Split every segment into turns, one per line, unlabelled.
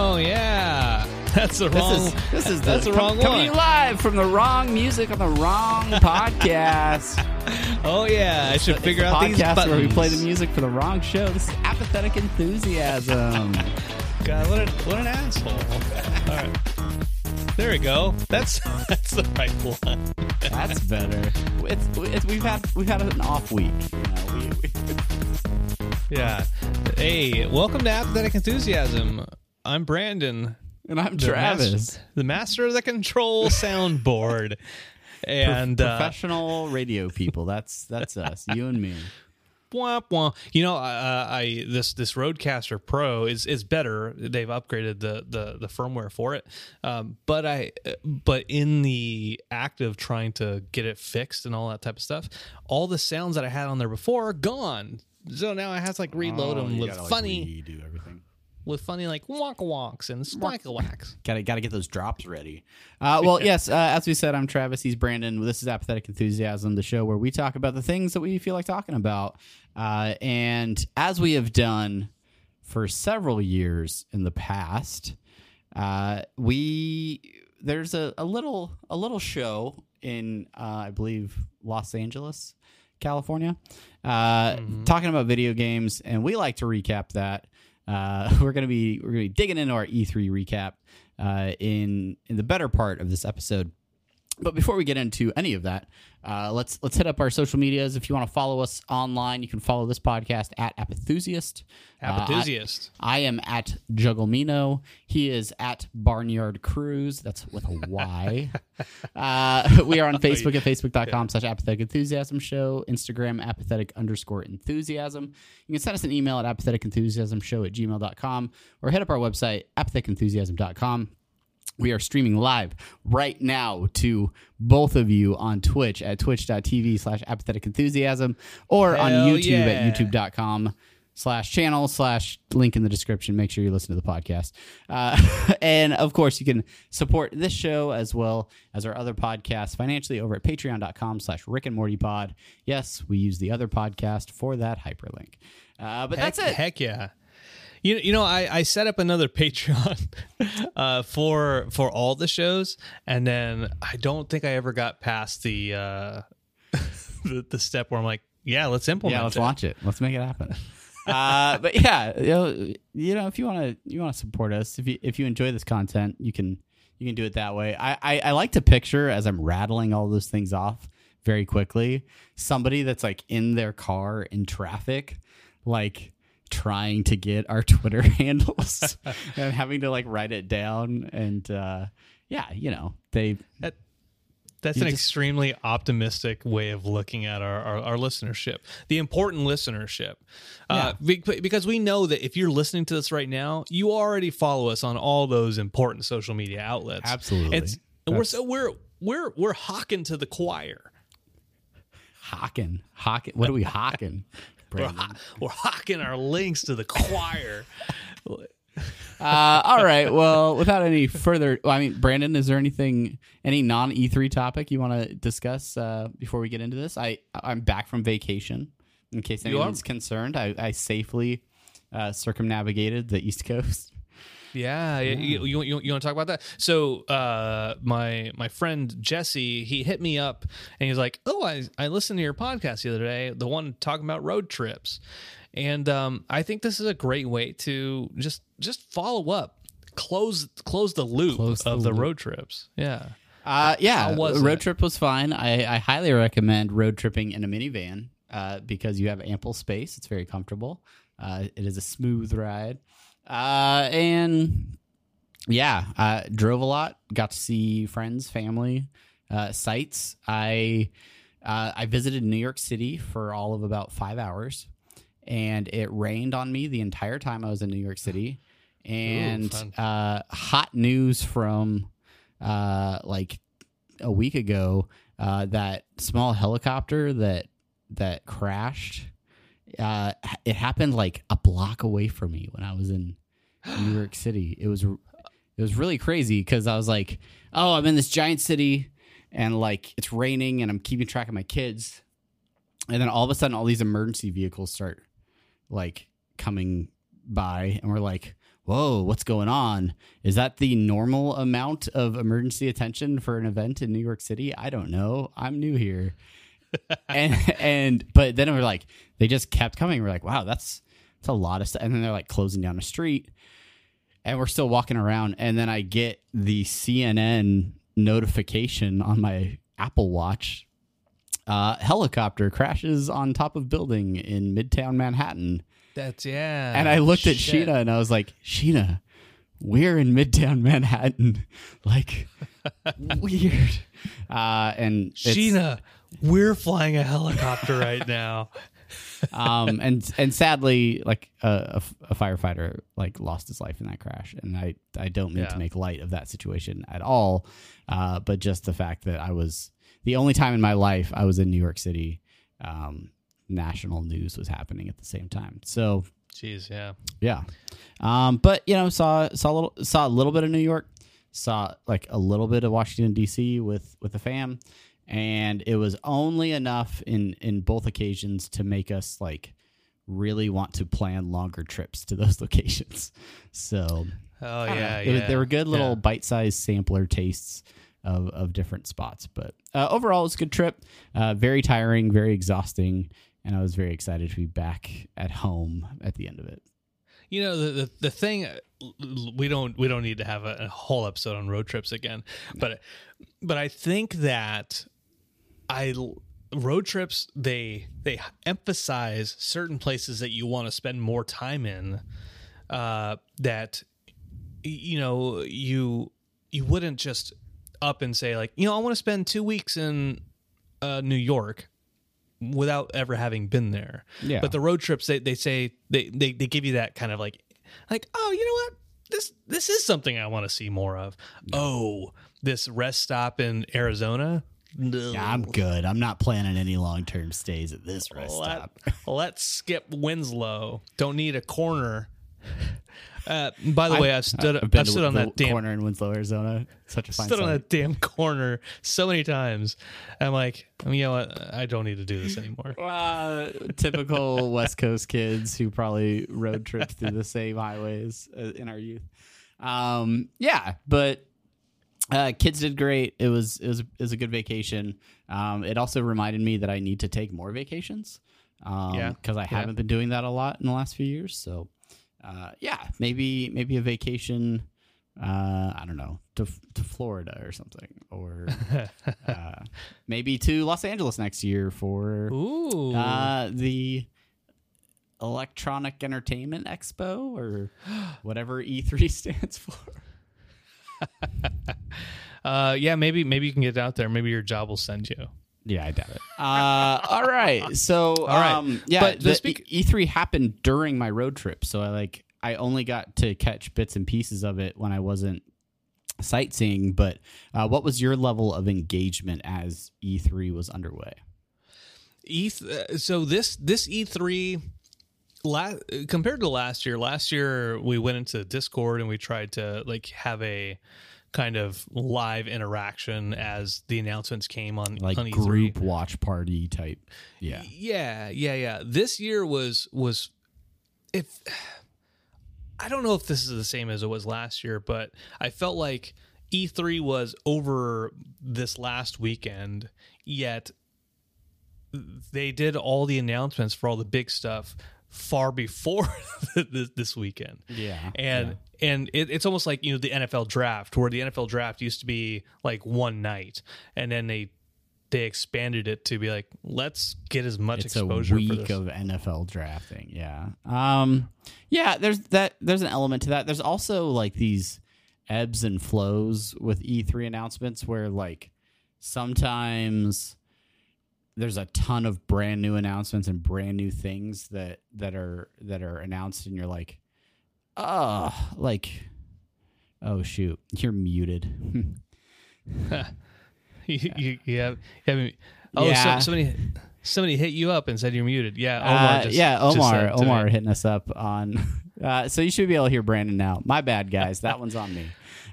Oh yeah, that's the
This
wrong.
is this is
that's
the,
the wrong
coming
one.
live from the wrong music on the wrong podcast.
Oh yeah, I should
It's
figure
the
out these
podcast
buttons.
where we play the music for the wrong show. This is apathetic enthusiasm.
God, what, a, what an asshole! All right, there we go. That's that's the right one.
That's better. It's, it's, we've had we've had an off week. You know, we, we,
Yeah. Hey, welcome to Apathetic Enthusiasm. I'm Brandon,
and I'm
the
Travis.
master, the master of the control soundboard, and uh,
Professional radio people. That's that's us. You and me.
You know, uh, I this this RodeCaster Pro is is better. They've upgraded the the, the firmware for it, um, but I but in the act of trying to get it fixed and all that type of stuff, all the sounds that I had on there before are gone. So now I have to like reload
Oh,
them with
gotta, like,
funny
redo everything.
With funny like wonka wonks and squackle whacks.
Got to got to get those drops ready. Uh, well, yes, uh, as we said, I'm Travis. He's Brandon. This is Apathetic Enthusiasm, the show where we talk about the things that we feel like talking about. Uh, and as we have done for several years in the past, uh, we there's a, a little a little show in uh, I believe Los Angeles, California, uh, talking about video games, and we like to recap that. Uh, we're gonna be we're gonna be digging into our E3 recap uh, in in the better part of this episode. But before we get into any of that, uh, let's let's hit up our social medias. If you want to follow us online, you can follow this podcast at Apathusiast. Uh, I- I am at Jugglemino. He is at Barnyard Cruise. That's with a Y. uh, we are on Facebook at facebook.com slash apathetic enthusiasm show, Instagram apathetic underscore enthusiasm. You can send us an email at apathetic enthusiasm show at gmail.com or hit up our website, apatheticenthusiasm.com. We are streaming live right now to both of you on Twitch at twitch.tv slash apathetic enthusiasm or on
Hell
YouTube
yeah.
at youtube.com slash channel slash link in the description. Make sure you listen to the podcast. Uh, and of course, you can support this show as well as our other podcasts financially over at patreon.com slash Rick and Morty pod. Yes, we use the other podcast for that hyperlink. Uh, but
Heck,
that's it.
Heck yeah. You, you know I, I set up another Patreon uh, for for all the shows and then I don't think I ever got past the uh, the, the step where I'm like yeah let's implement
Yeah, let's
it.
launch it. Let's make it happen. uh, but yeah, you know, you know, if you want to, you want to support us. If you if you enjoy this content, you can you can do it that way. I, I I like to picture as I'm rattling all those things off very quickly, somebody that's like in their car in traffic, like trying to get our Twitter handles and having to like write it down and uh yeah, you know, they
That, that's an
just-
extremely optimistic way of looking at our, our, our listenership, the important listenership. Uh, be- because we know that if you're listening to this right now, you already follow us on all those important social media outlets.
Absolutely.
It's, and we're so we're we're we're hawking to the choir.
hawking, hawking. What are we hawking?
We're, ho- we're hawking our links to the choir.
Uh, all right. Well, without any further, well, I mean, Brandon, is there anything, any non E3 topic you want to discuss uh, before we get into this? I I'm back from vacation. In case anyone's concerned, I, I safely uh, circumnavigated the East Coast.
Yeah, yeah. You, you, you, you want to talk about that? So, uh, my my friend Jesse, he hit me up and he's like, "Oh, I I listened to your podcast the other day, the one talking about road trips." And um, I think this is a great way to just just follow up, close close the loop
Close the
of the
loop.
road trips. Yeah.
Uh, yeah,
was
road
it?
trip was fine. I, I highly recommend road tripping in a minivan uh, because you have ample space. It's very comfortable. Uh, it is a smooth ride, uh, and yeah, I drove a lot. Got to see friends, family, uh, sites. I uh, I visited New York City for all of about five hours, and it rained on me the entire time I was in New York City. And
fun.
uh, hot news from uh, like a week ago uh, that small helicopter that that crashed. Uh, it happened like a block away from me when I was in New York City. It was it was really crazy because I was like, oh, I'm in this giant city and like it's raining and I'm keeping track of my kids, and then all of a sudden all these emergency vehicles start like coming by and we're like whoa what's going on? Is that the normal amount of emergency attention for an event in new york city? I don't know. I'm new here and and but then we're like they just kept coming we're like wow that's that's a lot of stuff and then they're like closing down the street and we're still walking around and then i get the cnn notification on my apple watch uh, helicopter crashes on top of building in midtown manhattan
That's yeah.
and I looked at
Shit.
Sheena and I was like, Sheena, we're in Midtown Manhattan. Like, weird. Uh, and
Sheena, we're flying a helicopter right now.
um, and and sadly, like a, a a firefighter like lost his life in that crash, and I I don't mean
Yeah.
to make light of that situation at all, uh, but just the fact that I was the only time in my life I was in New York City. Um, national news was happening at the same time, so
Jeez, yeah.
Yeah. Um, but you know, saw saw a little saw a little bit of New York, saw like a little bit of Washington D.C. with with the fam, and it was only enough in in both occasions to make us like really want to plan longer trips to those locations. So
Oh
I don't know.
yeah, yeah.
was- they were good little
Yeah.
bite-sized sampler tastes of, of different spots. But uh, overall, it was a good trip. Uh, very tiring, very exhausting, and I was very excited to be back at home at the end of it.
You know the, the the thing uh, we don't we don't need to have a, a whole episode on road trips again, but but I think that I road trips they they emphasize certain places that you want to spend more time in uh that you know you you wouldn't just up and say like you know I want to spend 2 weeks in uh New York without ever having been there.
Yeah.
But the road trips they, they say they, they they give you that kind of like like oh you know what this this is something I want to see more of. Oh, this rest stop in Arizona. No.
Yeah, I'm good. I'm not planning any long term stays at this rest
Let,
stop.
let's skip Winslow. Don't need a corner. Uh, by the way, I've stood
I've
I've,
been to
stood on
the
that damn
corner in Winslow, Arizona. Such a fine
stood on that damn corner so many times. I'm like, you know what? I don't need to do this anymore.
Uh, typical West Coast kids who probably road tripped through the same highways uh, in our youth. Um, yeah, but uh, kids did great. It was it was it was a good vacation. Um, it also reminded me that I need to take more vacations. Um,
Yeah,
because I haven't been doing that a lot in the last few years. So, uh, yeah, maybe maybe a vacation. Uh, I don't know to to Florida or something, or uh, maybe to Los Angeles next year for
Ooh.
uh, the Electronic Entertainment Expo or whatever E3 stands for.
Uh, yeah, maybe maybe you can get out there. Maybe your job will send you.
Yeah, I doubt it. Uh, all right, so all
right.
um, yeah,
But
the
the speak-
E- E3 happened during my road trip, so I like I only got to catch bits and pieces of it when I wasn't sightseeing. But uh, what was your level of engagement as E3 was underway?
E uh, so this this E3 la- compared to last year, last year we went into Discord and we tried to like have a kind of live interaction as the announcements came on
Like
on E3.
group watch party type. Yeah,
Yeah, yeah, yeah. This year was was if I don't know if this is the same as it was last year, but I felt like E3 was over this last weekend, yet they did all the announcements for all the big stuff far before this, weekend.
Yeah,
And and it, it's almost like you know the NFL draft, where the NFL draft used to be like one night, and then they they expanded it to be like let's get as much
it's a
exposure for
week of NFL drafting. Yeah. Um yeah, there's that there's an element to that. There's also like these ebbs and flows with E3 announcements where like sometimes there's a ton of brand new announcements and brand new things that that are that are announced and you're like oh like oh shoot you're muted
you, you, you have, you have oh
Yeah.
so, somebody somebody hit you up and said you're muted. Yeah, Omar.
Uh,
just,
yeah, Omar. Omar hitting us up on. Uh, so you should be able to hear Brandon now. My bad, guys. That one's on me.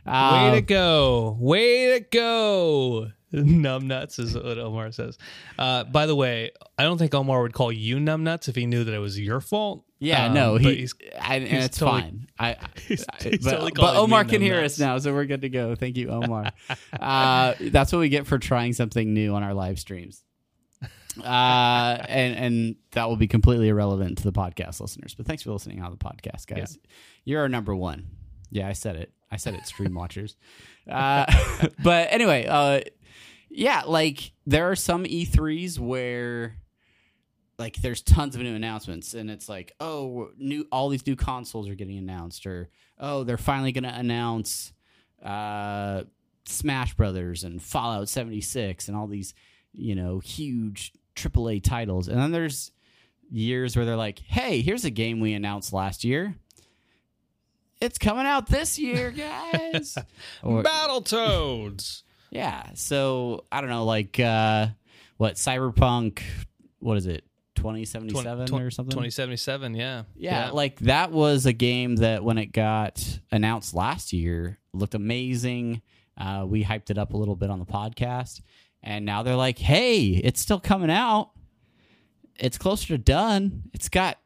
Way to go! Way to go! Numbnuts is what Omar says. Uh, by the way, I don't think Omar would call you numbnuts if he knew that it was your fault.
yeah,
Um,
no, he.
he's
I, and
he's
it's
totally-
fine. I,
he's-
I- but,
totally
but Omar can hear
numbnuts.
us now, so we're good to go. Thank you, Omar. uh, that's what we get for trying something new on our live streams. Uh, and and that will be completely irrelevant to the podcast listeners. But thanks for listening on the podcast, guys. You're our number one. Yeah, I said it. I said it, stream watchers. Uh, but anyway, uh, yeah, like there are some E3s where like there's tons of new announcements and it's like, oh, new all these new consoles are getting announced or oh, they're finally going to announce uh Smash Brothers and Fallout 76 and all these, you know, huge AAA titles. And then there's years where they're like, "Hey, here's a game we announced last year. It's coming out this year, guys." or
Battletoads.
Yeah, so I don't know, like uh what Cyberpunk? What is it? 2077 or something?
2077, yeah.
Yeah, like that was a game that when it got announced last year looked amazing. Uh, we hyped it up a little bit on the podcast, and now they're like, "Hey, it's still coming out. It's closer to done. It's got,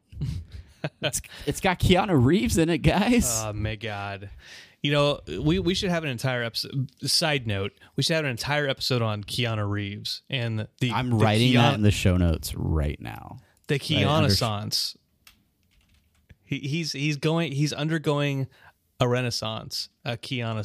it's, it's got Keanu Reeves in it, guys."
Oh my god. You know, we, we should have an entire episode. Side note: We should have an entire episode on Keanu Reeves and the.
I'm
the
writing
Keanu,
that in the show notes right now.
the
I under-
Keanu He, he's he's going he's undergoing a renaissance, a Keanu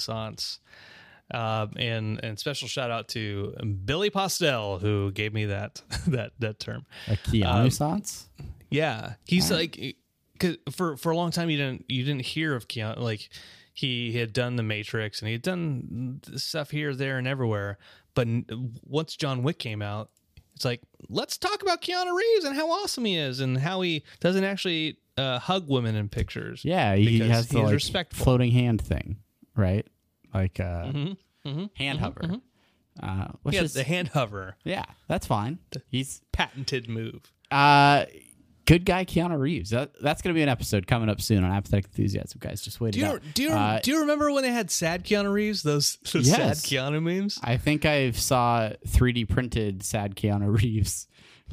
um, and and special shout out to Billy Postel who gave me that that that term.
A Keanussance?
Yeah, he's like, cause for for a long time you didn't you didn't hear of Keanu. Like he, had done the Matrix and he had done stuff here, there, and everywhere. But once John Wick came out, it's like let's talk about Keanu Reeves and how awesome he is and how he doesn't actually uh, hug women in pictures.
Yeah, he has the like,
respectful.
floating hand thing, right? Like uh,
Mhm, mhm,
hand
mhm,
hover. Uh, which
Yeah,
is
the hand hover,
yeah, that's fine. He's
patented move.
uh, good guy, Keanu Reeves. That, that's going to be an episode coming up soon on Apathetic Enthusiasm, guys. Just wait
Do you do you
Uh,
do you remember when they had sad Keanu Reeves? Those, those
Yes.
sad Keanu memes.
I think I saw 3D printed sad Keanu Reeves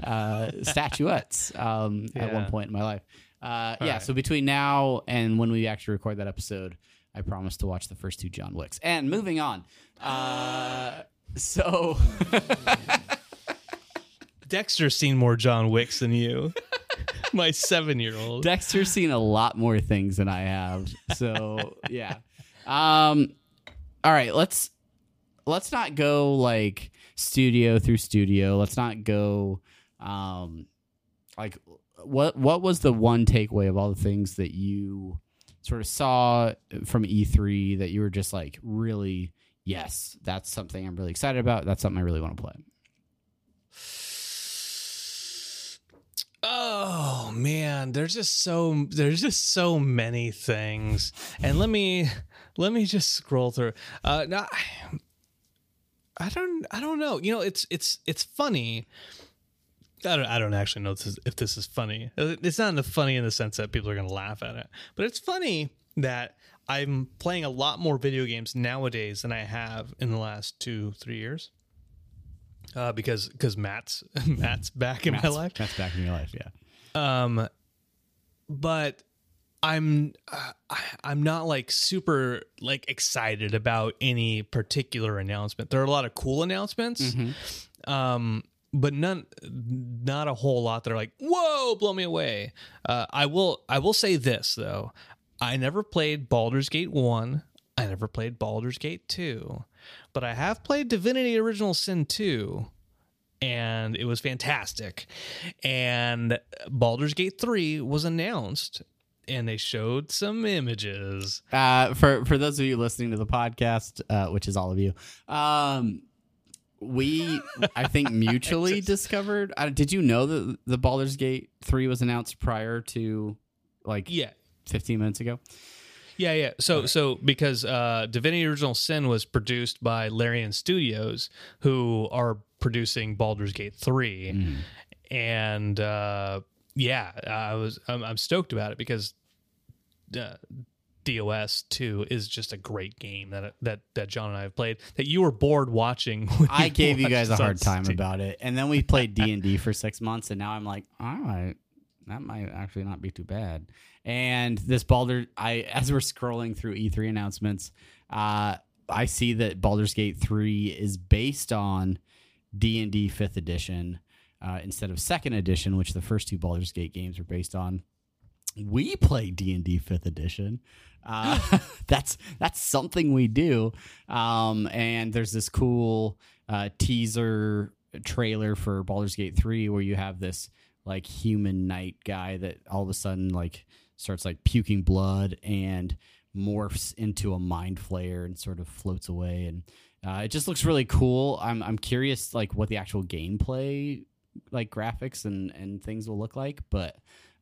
uh, statuettes um, at one point in my life. Uh, yeah,
right.
so between now and when we actually record that episode, I promise to watch the first two John Wicks. And moving on. Uh, so,
Dexter's seen more John Wicks than you. My seven year old.
Dexter's seen a lot more things than I have. So, yeah. Um, all right, let's let's not go like studio through studio. Let's not go um like what what was the one takeaway of all the things that you sort of saw from E3 that you were just like really yes, that's something I'm really excited about. That's something I really want to play.
Oh man, there's just so there's just so many things. And let me let me just scroll through. Uh now I don't I don't know. You know, it's it's it's funny. I don't I don't actually know if this is, if this is funny. It's not funny in the sense that people are going to laugh at it. But it's funny that I'm playing a lot more video games nowadays than I have in the last 2 3 years. Uh, because because Matt's Matt's back in my life.
Matt's back in your life, yeah.
Um, but I'm uh, I'm not like super like excited about any particular announcement. There are a lot of cool announcements, um, but none not a whole lot that are like whoa, blow me away. Uh, I will I will say this though, I never played Baldur's Gate one. I never played Baldur's Gate two, but I have played Divinity Original Sin two and it was fantastic. And Baldur's Gate 3 was announced and they showed some images.
Uh, for for those of you listening to the podcast, uh, which is all of you, um, we I think mutually discovered. Uh, did you know that the Baldur's Gate three was announced prior to like
Yeah.
fifteen minutes ago?
Yeah, yeah. So so because uh Divinity Original Sin was produced by Larian Studios who are producing Baldur's Gate 3 and uh yeah, I was I'm, I'm stoked about it because uh, DOS 2 is just a great game that that that John and I have played that you were bored watching.
I gave you guys a hard time
Steam.
about it, and then we played D and D for six months, and now I'm like, all right, that might actually not be too bad. And this Baldur, I as we're scrolling through E3 announcements, uh, I see that Baldur's Gate three is based on D and D Fifth Edition uh, instead of Second Edition, which the first two Baldur's Gate games are based on. We play D and D Fifth Edition. Uh, that's that's something we do. Um, and there's this cool uh, teaser trailer for Baldur's Gate three where you have this like human knight guy that all of a sudden like starts like puking blood and morphs into a mind flayer and sort of floats away and uh, it just looks really cool. I'm I'm curious like what the actual gameplay like graphics and and things will look like. But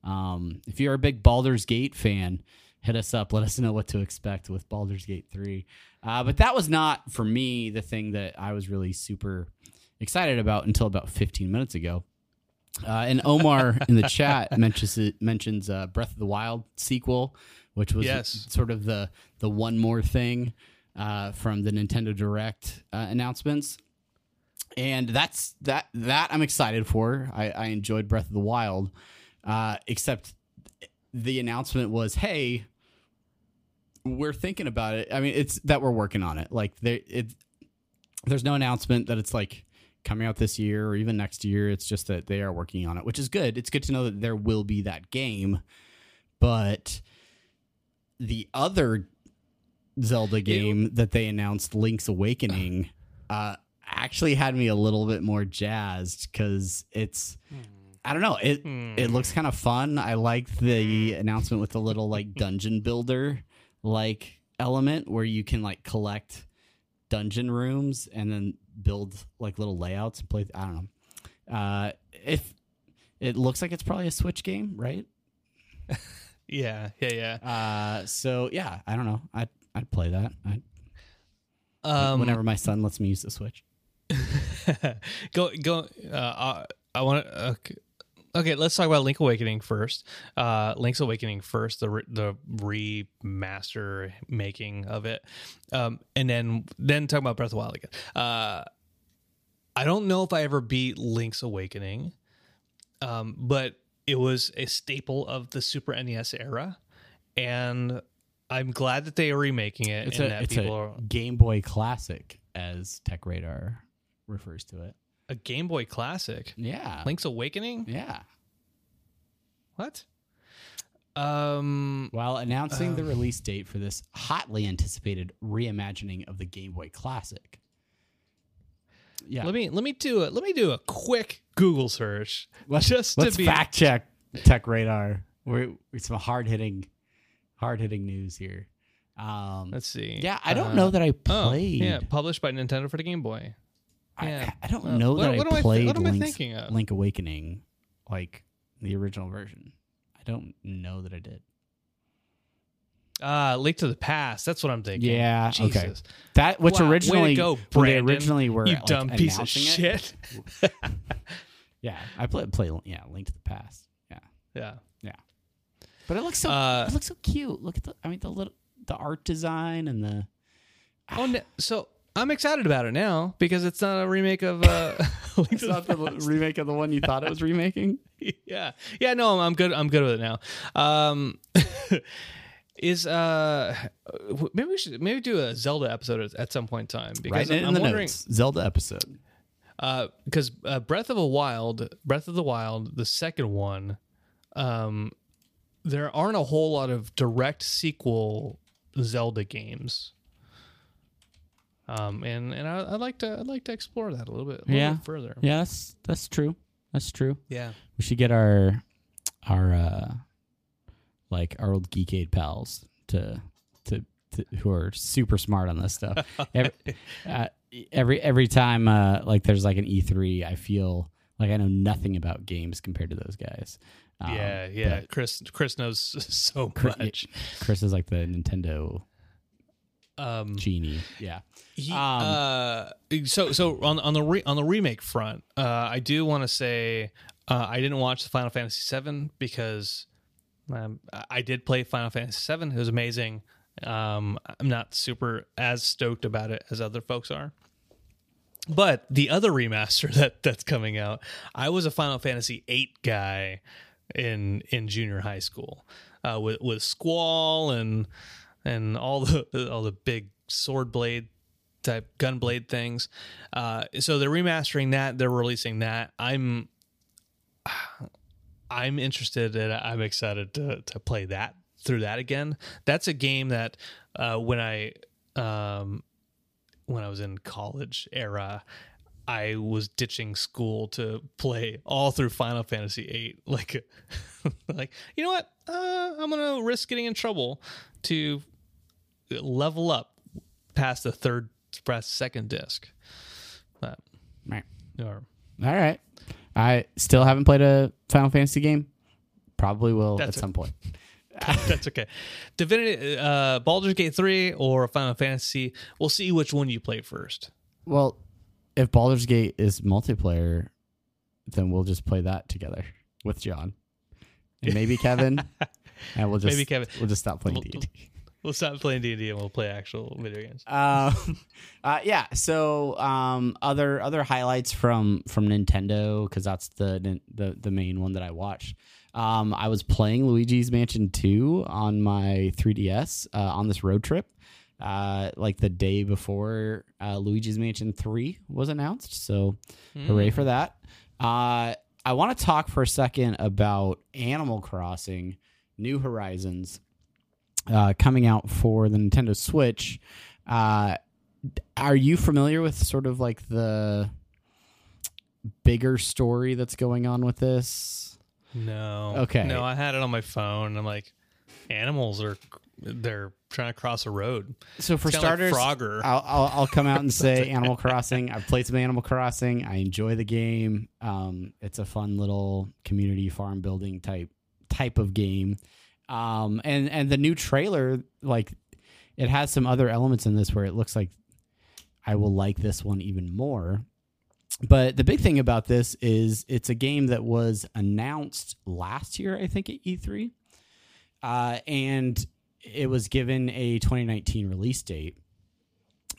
um, if you're a big Baldur's Gate fan, hit us up. Let us know what to expect with Baldur's Gate three. Uh, but that was not for me the thing that I was really super excited about until about 15 minutes ago. Uh, and Omar in the chat mentions mentions uh, Breath of the Wild sequel, which was
Yes.
sort of the the one more thing uh, from the Nintendo Direct uh, announcements and that's that that I'm excited for. I, I enjoyed Breath of the Wild, uh, except the announcement was, "Hey, we're thinking about it." I mean, it's that we're working on it. Like there, it there's no announcement that it's like coming out this year or even next year. It's just that they are working on it, which is good. It's good to know that there will be that game, but the other Zelda game that they announced, Link's Awakening, uh, actually had me a little bit more jazzed because it's. I don't know. It it looks kind of fun. I like the announcement with the little like dungeon builder like element where you can like collect dungeon rooms and then build like little layouts and play. I don't know. Uh, if it looks like it's probably a Switch game, right?
Yeah, yeah, yeah.
Uh, so yeah, I don't know. I'd I'd play that. I'd,
Um,
whenever my son lets me use the Switch.
go go. Uh, uh, I want to. Okay. Okay, let's talk about Link Awakening first. Uh, Link's Awakening first, the re- the remaster making of it, um, and then then talk about Breath of the Wild again. Uh, I don't know if I ever beat Link's Awakening, um, but it was a staple of the Super NES era, and I'm glad that they are remaking it.
It's
and
a
that
it's
people
a
are
Game Boy Classic, as Tech Radar refers to it.
A Game Boy Classic.
Yeah,
Link's Awakening.
yeah.
What? Um.
While announcing the release date for this hotly anticipated reimagining of the Game Boy Classic. Yeah,
Let me let me do a let me do a quick Google search
let's,
just
let's
to be
fact check Tech Radar. We're, we're some hard hitting, hard hitting news here. Um,
Let's see.
yeah, I don't
Uh,
know that I
Oh,
played.
yeah, published by Nintendo for the Game Boy.
I,
yeah.
I don't
Uh,
know
what-
that
what I
I
th-
played
what am I thinking of?
Link Awakening, like the original version. I don't know that I did.
Uh Link to the Past. That's what I'm thinking.
Yeah, okay. That which
Wow,
originally
go,
they originally were
You
like,
dumb piece of shit.
Yeah, I play play yeah, Link to the Past. Yeah,
yeah.
yeah. But it looks so
Uh,
it looks so cute. Look at the I mean the little the art design and the
Oh, no, so I'm excited about it now because it's not a remake of uh,
it's not the remake of the one you thought it was remaking.
yeah, yeah. No, I'm good. I'm good with it now. Um, is uh, maybe we should maybe do a Zelda episode at, at some point in time because
Right
I'm,
in
I'm
the
wondering
notes. Zelda episode.
because uh, Breath of the Wild, Breath of the Wild, the second one, um, there aren't a whole lot of direct sequel Zelda games. Um, and and I, I'd like to I'd like to explore that a little bit, a little
Yeah.
bit further.
Yeah, that's that's true. That's true.
Yeah.
We should get our our uh like our old Geekade pals to to, to who are super smart on this stuff. every, uh, every every time uh like there's like an E3, I feel like I know nothing about games compared to those guys. Um,
yeah, yeah. Chris Chris knows so
Chris,
much.
Chris is like the Nintendo
Um,
genie. Yeah.
He,
Um,
uh, so so on on the re- on the remake front, uh, I do want to say uh, I didn't watch the Final Fantasy VII because um, I- I did play Final Fantasy VII. It was amazing. Um, I'm not super as stoked about it as other folks are. But the other remaster that that's coming out, I was a Final Fantasy VIII guy in in junior high school uh, with with Squall and and all the all the big sword blade type gun blade things. Uh, so they're remastering that. They're releasing that. I'm I'm interested and I'm excited to to play that through that again. That's a game that uh, when I um, when I was in college era, I was ditching school to play all through Final Fantasy VIII. Like, like you know what? Uh, I'm gonna risk getting in trouble to level up past the third, past second disc. But,
Right.
or,
All right. I still haven't played a Final Fantasy game. Probably will
That's
at
it.
some point.
that's okay. Divinity, uh, Baldur's Gate three or Final Fantasy. We'll see which one you play first.
Well, if Baldur's Gate is multiplayer, then we'll just play that together with John and maybe Kevin, and we'll just
Maybe Kevin.
We'll just stop playing
We'll-
D&D.
We'll stop playing D and D and we'll play actual video games.
Um, uh, yeah. So um, other other highlights from from Nintendo because that's the, the the main one that I watched. Um, I was playing Luigi's Mansion 2 on my 3DS uh, on this road trip. Uh, like the day before uh, Luigi's Mansion 3 was announced. So hooray for that. Uh, I want to talk for a second about Animal Crossing New Horizons uh, coming out for the Nintendo Switch. Uh, are you familiar with sort of like the bigger story that's going on with this?
No.
Okay.
No, I had it on my phone. I'm like, animals are they're trying to cross a road.
So for
kinda like
starters,
Frogger.
I'll, I'll I'll come out and say Animal Crossing. I've played some Animal Crossing. I enjoy the game. Um, it's a fun little community farm building type type of game. Um, and and the new trailer, like, it has some other elements in this where it looks like I will like this one even more. But the big thing about this is it's a game that was announced last year, I think, at E3. Uh, and it was given a 2019 release date.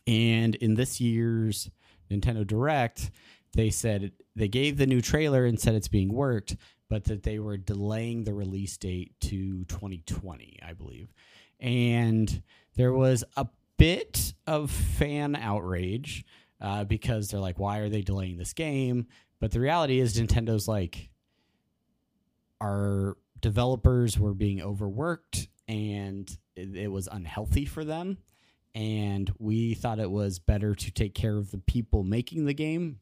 And in this year's Nintendo Direct, they said they gave the new trailer and said it's being worked, but that they were delaying the release date to 2020, I believe. And there was a bit of fan outrage uh, because they're like, why are they delaying this game? But the reality is, Nintendo's like, our developers were being overworked and it, it was unhealthy for them. And we thought it was better to take care of the people making the game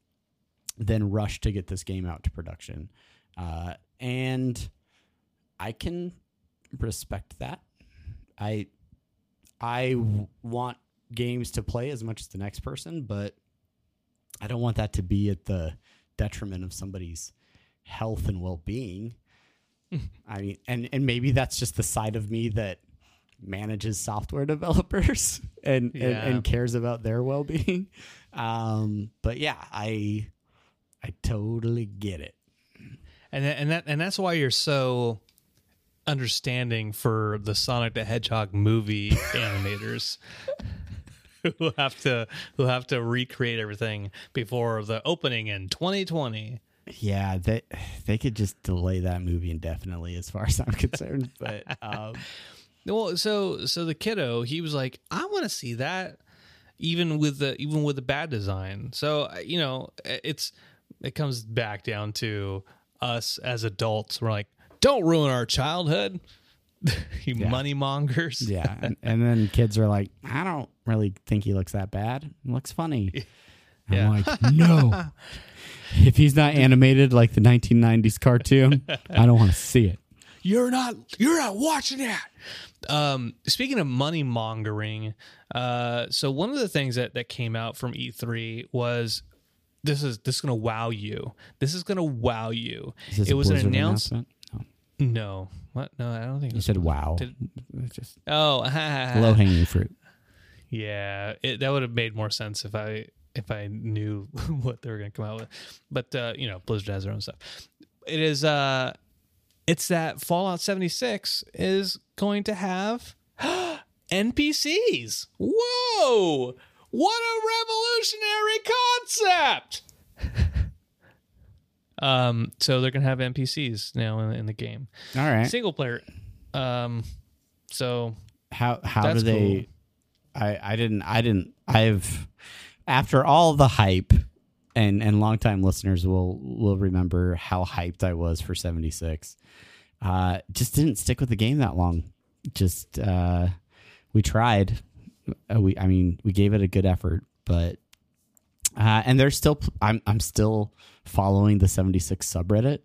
than rush to get this game out to production. Uh, and I can respect that. I I want games to play as much as the next person, but I don't want that to be at the detriment of somebody's health and well-being. I mean, and and maybe that's just the side of me that manages software developers and and,
Yeah.
and cares about their well-being. Um, but yeah, I I totally get it.
and that, and that and that's why you're so understanding for the Sonic the Hedgehog movie animators. who have to who have to recreate everything before the opening in 2020.
Yeah, they they could just delay that movie indefinitely, as far as I'm concerned. But um,
Well, so so the kiddo, he was like, I want to see that, even with the even with the bad design. So you know, it's it comes back down to us as adults. We're like, don't ruin our childhood, you money mongers.
yeah, and, and then kids are like, I don't really think he looks that bad. He looks funny.
Yeah.
I'm like, no. If he's not animated like the 1990s cartoon, I don't want to see it.
You're not you're not watching that. Um, speaking of money mongering, uh, so one of the things that that came out from E3 was this is this is gonna wow you. This is gonna wow you.
Is this
It
a
was an announcement.
announcement? No.
No, what? No, I don't think.
You said wow.
Did-
just
Oh,
low hanging fruit.
yeah. It, that would have made more sense if I if I knew what they were going to come out with. But uh, you know, Blizzard has their own stuff. It is. uh It's that Fallout seventy six is going to have NPCs. Whoa! What a revolutionary concept! um, so they're gonna have NPCs now in, in the game.
All right.
Single player. Um, so
how how do they I I didn't I didn't I've after all the hype and and longtime listeners will will remember how hyped I was for 76. Uh just didn't stick with the game that long. Just uh we tried. Uh, we I mean, we gave it a good effort, but uh and there's still I'm I'm still following the 76 subreddit.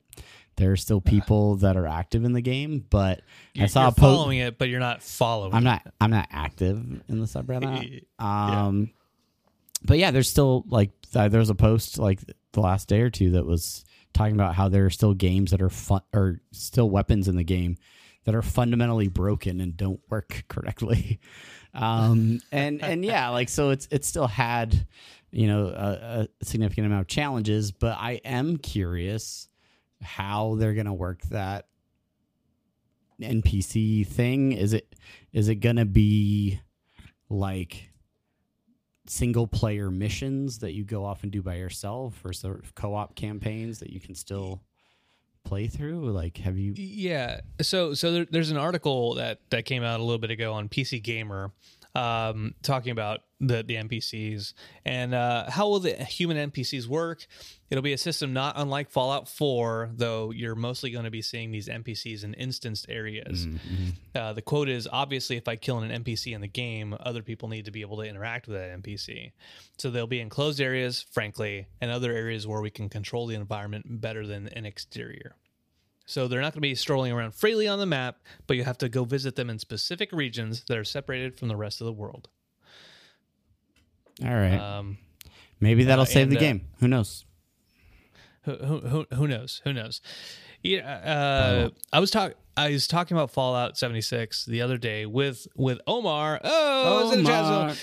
There are still people that are active in the game, but I
you're,
saw
you're
a post
following it, but you're not following.
I'm
it.
not I'm not active in the subreddit.
Yeah.
But yeah, there's still like th- there was a post like the last day or two that was talking about how there are still games that are fun or still weapons in the game that are fundamentally broken and don't work correctly. Um and and yeah, like so it's it still had you know a, a significant amount of challenges, but I am curious how they're going to work that NPC thing? Is it is it gonna be like single player missions that you go off and do by yourself, or sort of co op campaigns that you can still play through? Like, have you?
Yeah. So so there, there's an article that that came out a little bit ago on PC Gamer, um, talking about the the NPCs and uh, how will the human NPCs work. It'll be a system not unlike Fallout 4, though you're mostly going to be seeing these NPCs in instanced areas. Uh, the quote is obviously, if I kill an NPC in the game, other people need to be able to interact with that NPC. So they'll be enclosed areas, frankly, and other areas where we can control the environment better than an exterior. So they're not going to be strolling around freely on the map, but you have to go visit them in specific regions that are separated from the rest of the world.
All right,
Um,
maybe that'll
uh,
save the
and, uh,
game. Who knows?
Who, who, who, who knows? Who knows? Yeah, uh, I was talking. I was talking about Fallout 76 the other day with with Omar. Oh, it's in the chat.
Omar.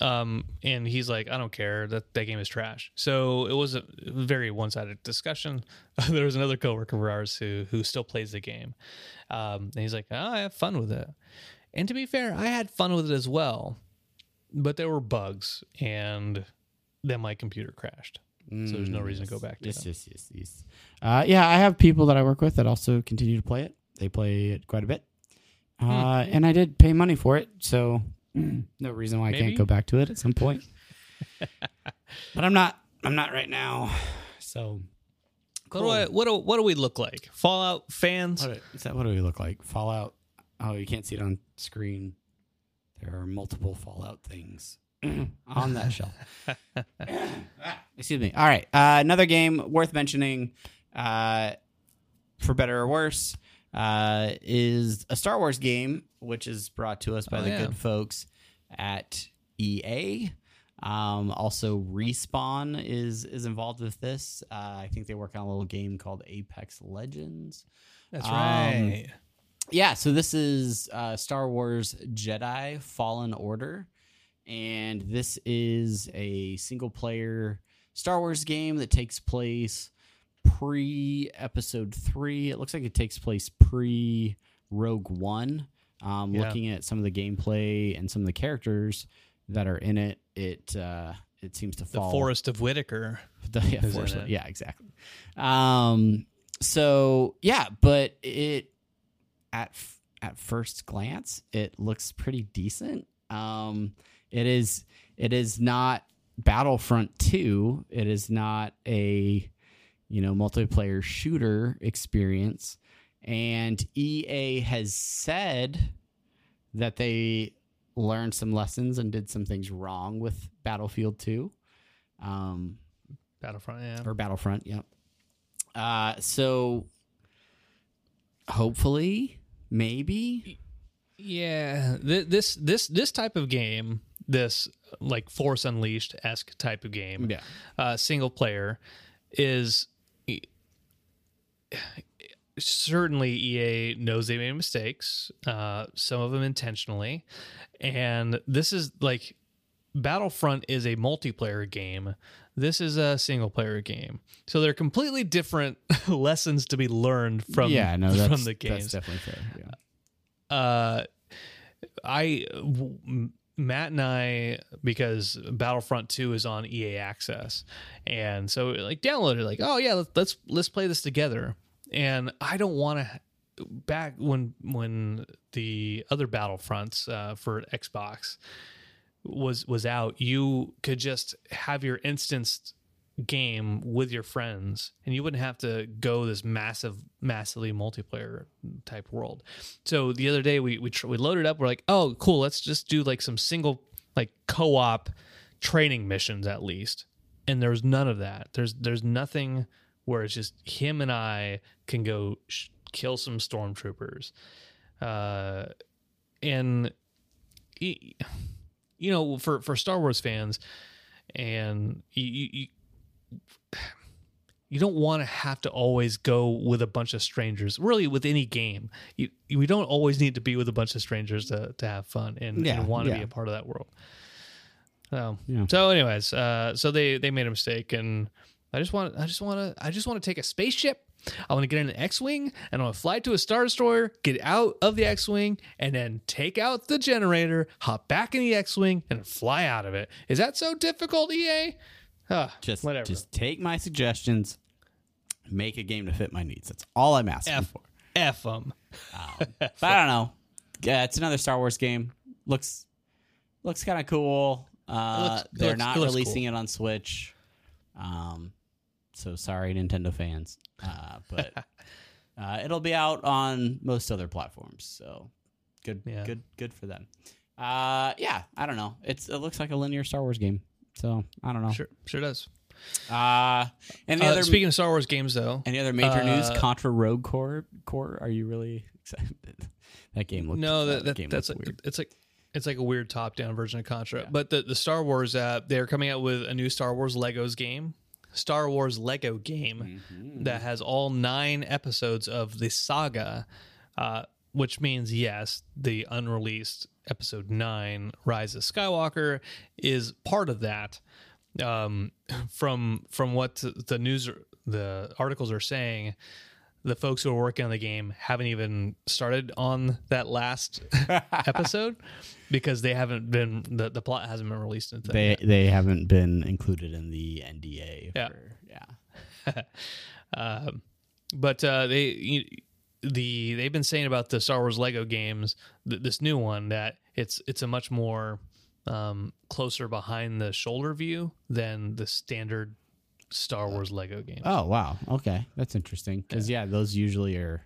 um and he's like i don't care that that game is trash so it was a very one-sided discussion there was another coworker of ours who who still plays the game um and he's like oh, i have fun with it and to be fair i had fun with it as well but there were bugs and then my computer crashed so there's no reason to go back to
Yes,
it
yes, yes, yes. Uh, yeah, I have people that I work with that also continue to play it. They play it quite a bit,
Hmm.
uh, and I did pay money for it, so no reason why I can't go back to it at some point. but I'm not. I'm not right now. So,
what, do I, what, do, what do we look like fallout fans
what, is that, what do we look like? Fallout. Oh, you can't see it on screen. There are multiple Fallout things on that shelf. Excuse me. All right. Uh, another game worth mentioning, uh, for better or worse, uh, is a Star Wars game, which is brought to us by
Oh,
the
yeah.
good folks at EA. Um, also, Respawn is is involved with this. Uh, I think they work on a little game called Apex Legends.
that's
Um,
right
Yeah, so this is uh, Star Wars Jedi Fallen Order, and this is a single player Star Wars game that takes place pre Episode Three. It looks like it takes place pre Rogue One. Um,
Yeah.
Looking at some of the gameplay and some of the characters, that are in it. It uh, it seems to
The
fall
Forest of Whitaker.
the yeah, Forest-
it.
yeah, exactly. Um, so yeah, but it at f- at first glance, it looks pretty decent. Um, it is it is not Battlefront Two. It is not a you know multiplayer shooter experience, and EA has said that they learned some lessons and did some things wrong with Battlefield Two. Um,
Battlefront, yeah.
or Battlefront. Yep. Uh, so hopefully, maybe.
Yeah, th- this this this type of game, this like Force Unleashed esque type of game,
Yeah.
uh, single player, is certainly EA knows they made mistakes, uh, some of them intentionally, and this is like Battlefront is a multiplayer game. This is a single player game, so they're completely different lessons to be learned from
yeah, no, that's,
from the games.
that's definitely fair. Yeah.
uh i w- matt and i because battlefront 2 is on ea access. And so like downloaded like oh yeah let's let's, play this together. And i don't want to back when when the other battlefronts uh, for xbox was was out you could just have your instanced game with your friends and you wouldn't have to go this massive massively multiplayer type world. So the other day we we, tr- we loaded up we're like oh cool let's just do like some single like co-op training missions at least. And there's none of that. There's there's nothing where it's just him and i can go sh- kill some stormtroopers. Uh and you know for for star wars fans and you, you, you don't want to have to always go with a bunch of strangers. Really, with any game, you, you- we don't always need to be with a bunch of strangers to, to have fun and,
Yeah,
and want to
yeah.
be a part of that world. So,
Yeah.
so anyways, uh, so they they made a mistake, and I just want I just want to I just want to take a spaceship. I want to get in an X-wing, and I want to fly to a star destroyer, get out of the X-wing, and then take out the generator, hop back in the X-wing, and fly out of it. Is that so difficult, EA? Ah,
Just
whatever.
Just take my suggestions, make a game to fit my needs. That's all I'm asking
F
for.
F them.
But I don't know. Yeah, it's another Star Wars game. Looks looks kind of cool. Uh,
looks-
they're
looks-
not releasing
cool.
it on Switch. Um, so sorry, Nintendo fans. Uh, but uh, it'll be out on most other platforms. So good,
Yeah.
good, good for them. Uh, yeah, I don't know. It's it looks like a linear Star Wars game. So I don't know.
Sure, sure does.
Uh, any
Uh,
other
speaking of Star Wars games, though,
any other major news?
uh,
Contra Rogue Corps. Core. Are you really excited? that game looks
no, that, that
game
that's
looked
like,
weird.
it's like it's like a weird top-down version of Contra. But the the Star Wars, app, they're coming out with a new Star Wars Legos game, Star Wars Lego game
Mm-hmm.
that has all nine episodes of the saga, uh, which means yes, the unreleased episode nine, Rise of Skywalker, is part of that. Um, from from what the news the articles are saying, the folks who are working on the game haven't even started on that last episode because they haven't been the, the plot hasn't been released
They they haven't been included in the NDA.
Yeah.
For, yeah.
Um, but uh, they you, the they've been saying about the Star Wars Lego games, th- this new one that it's it's a much more um, closer behind the shoulder view than the standard Star Wars Lego game.
Oh wow. Okay, that's interesting. Because yeah. those usually are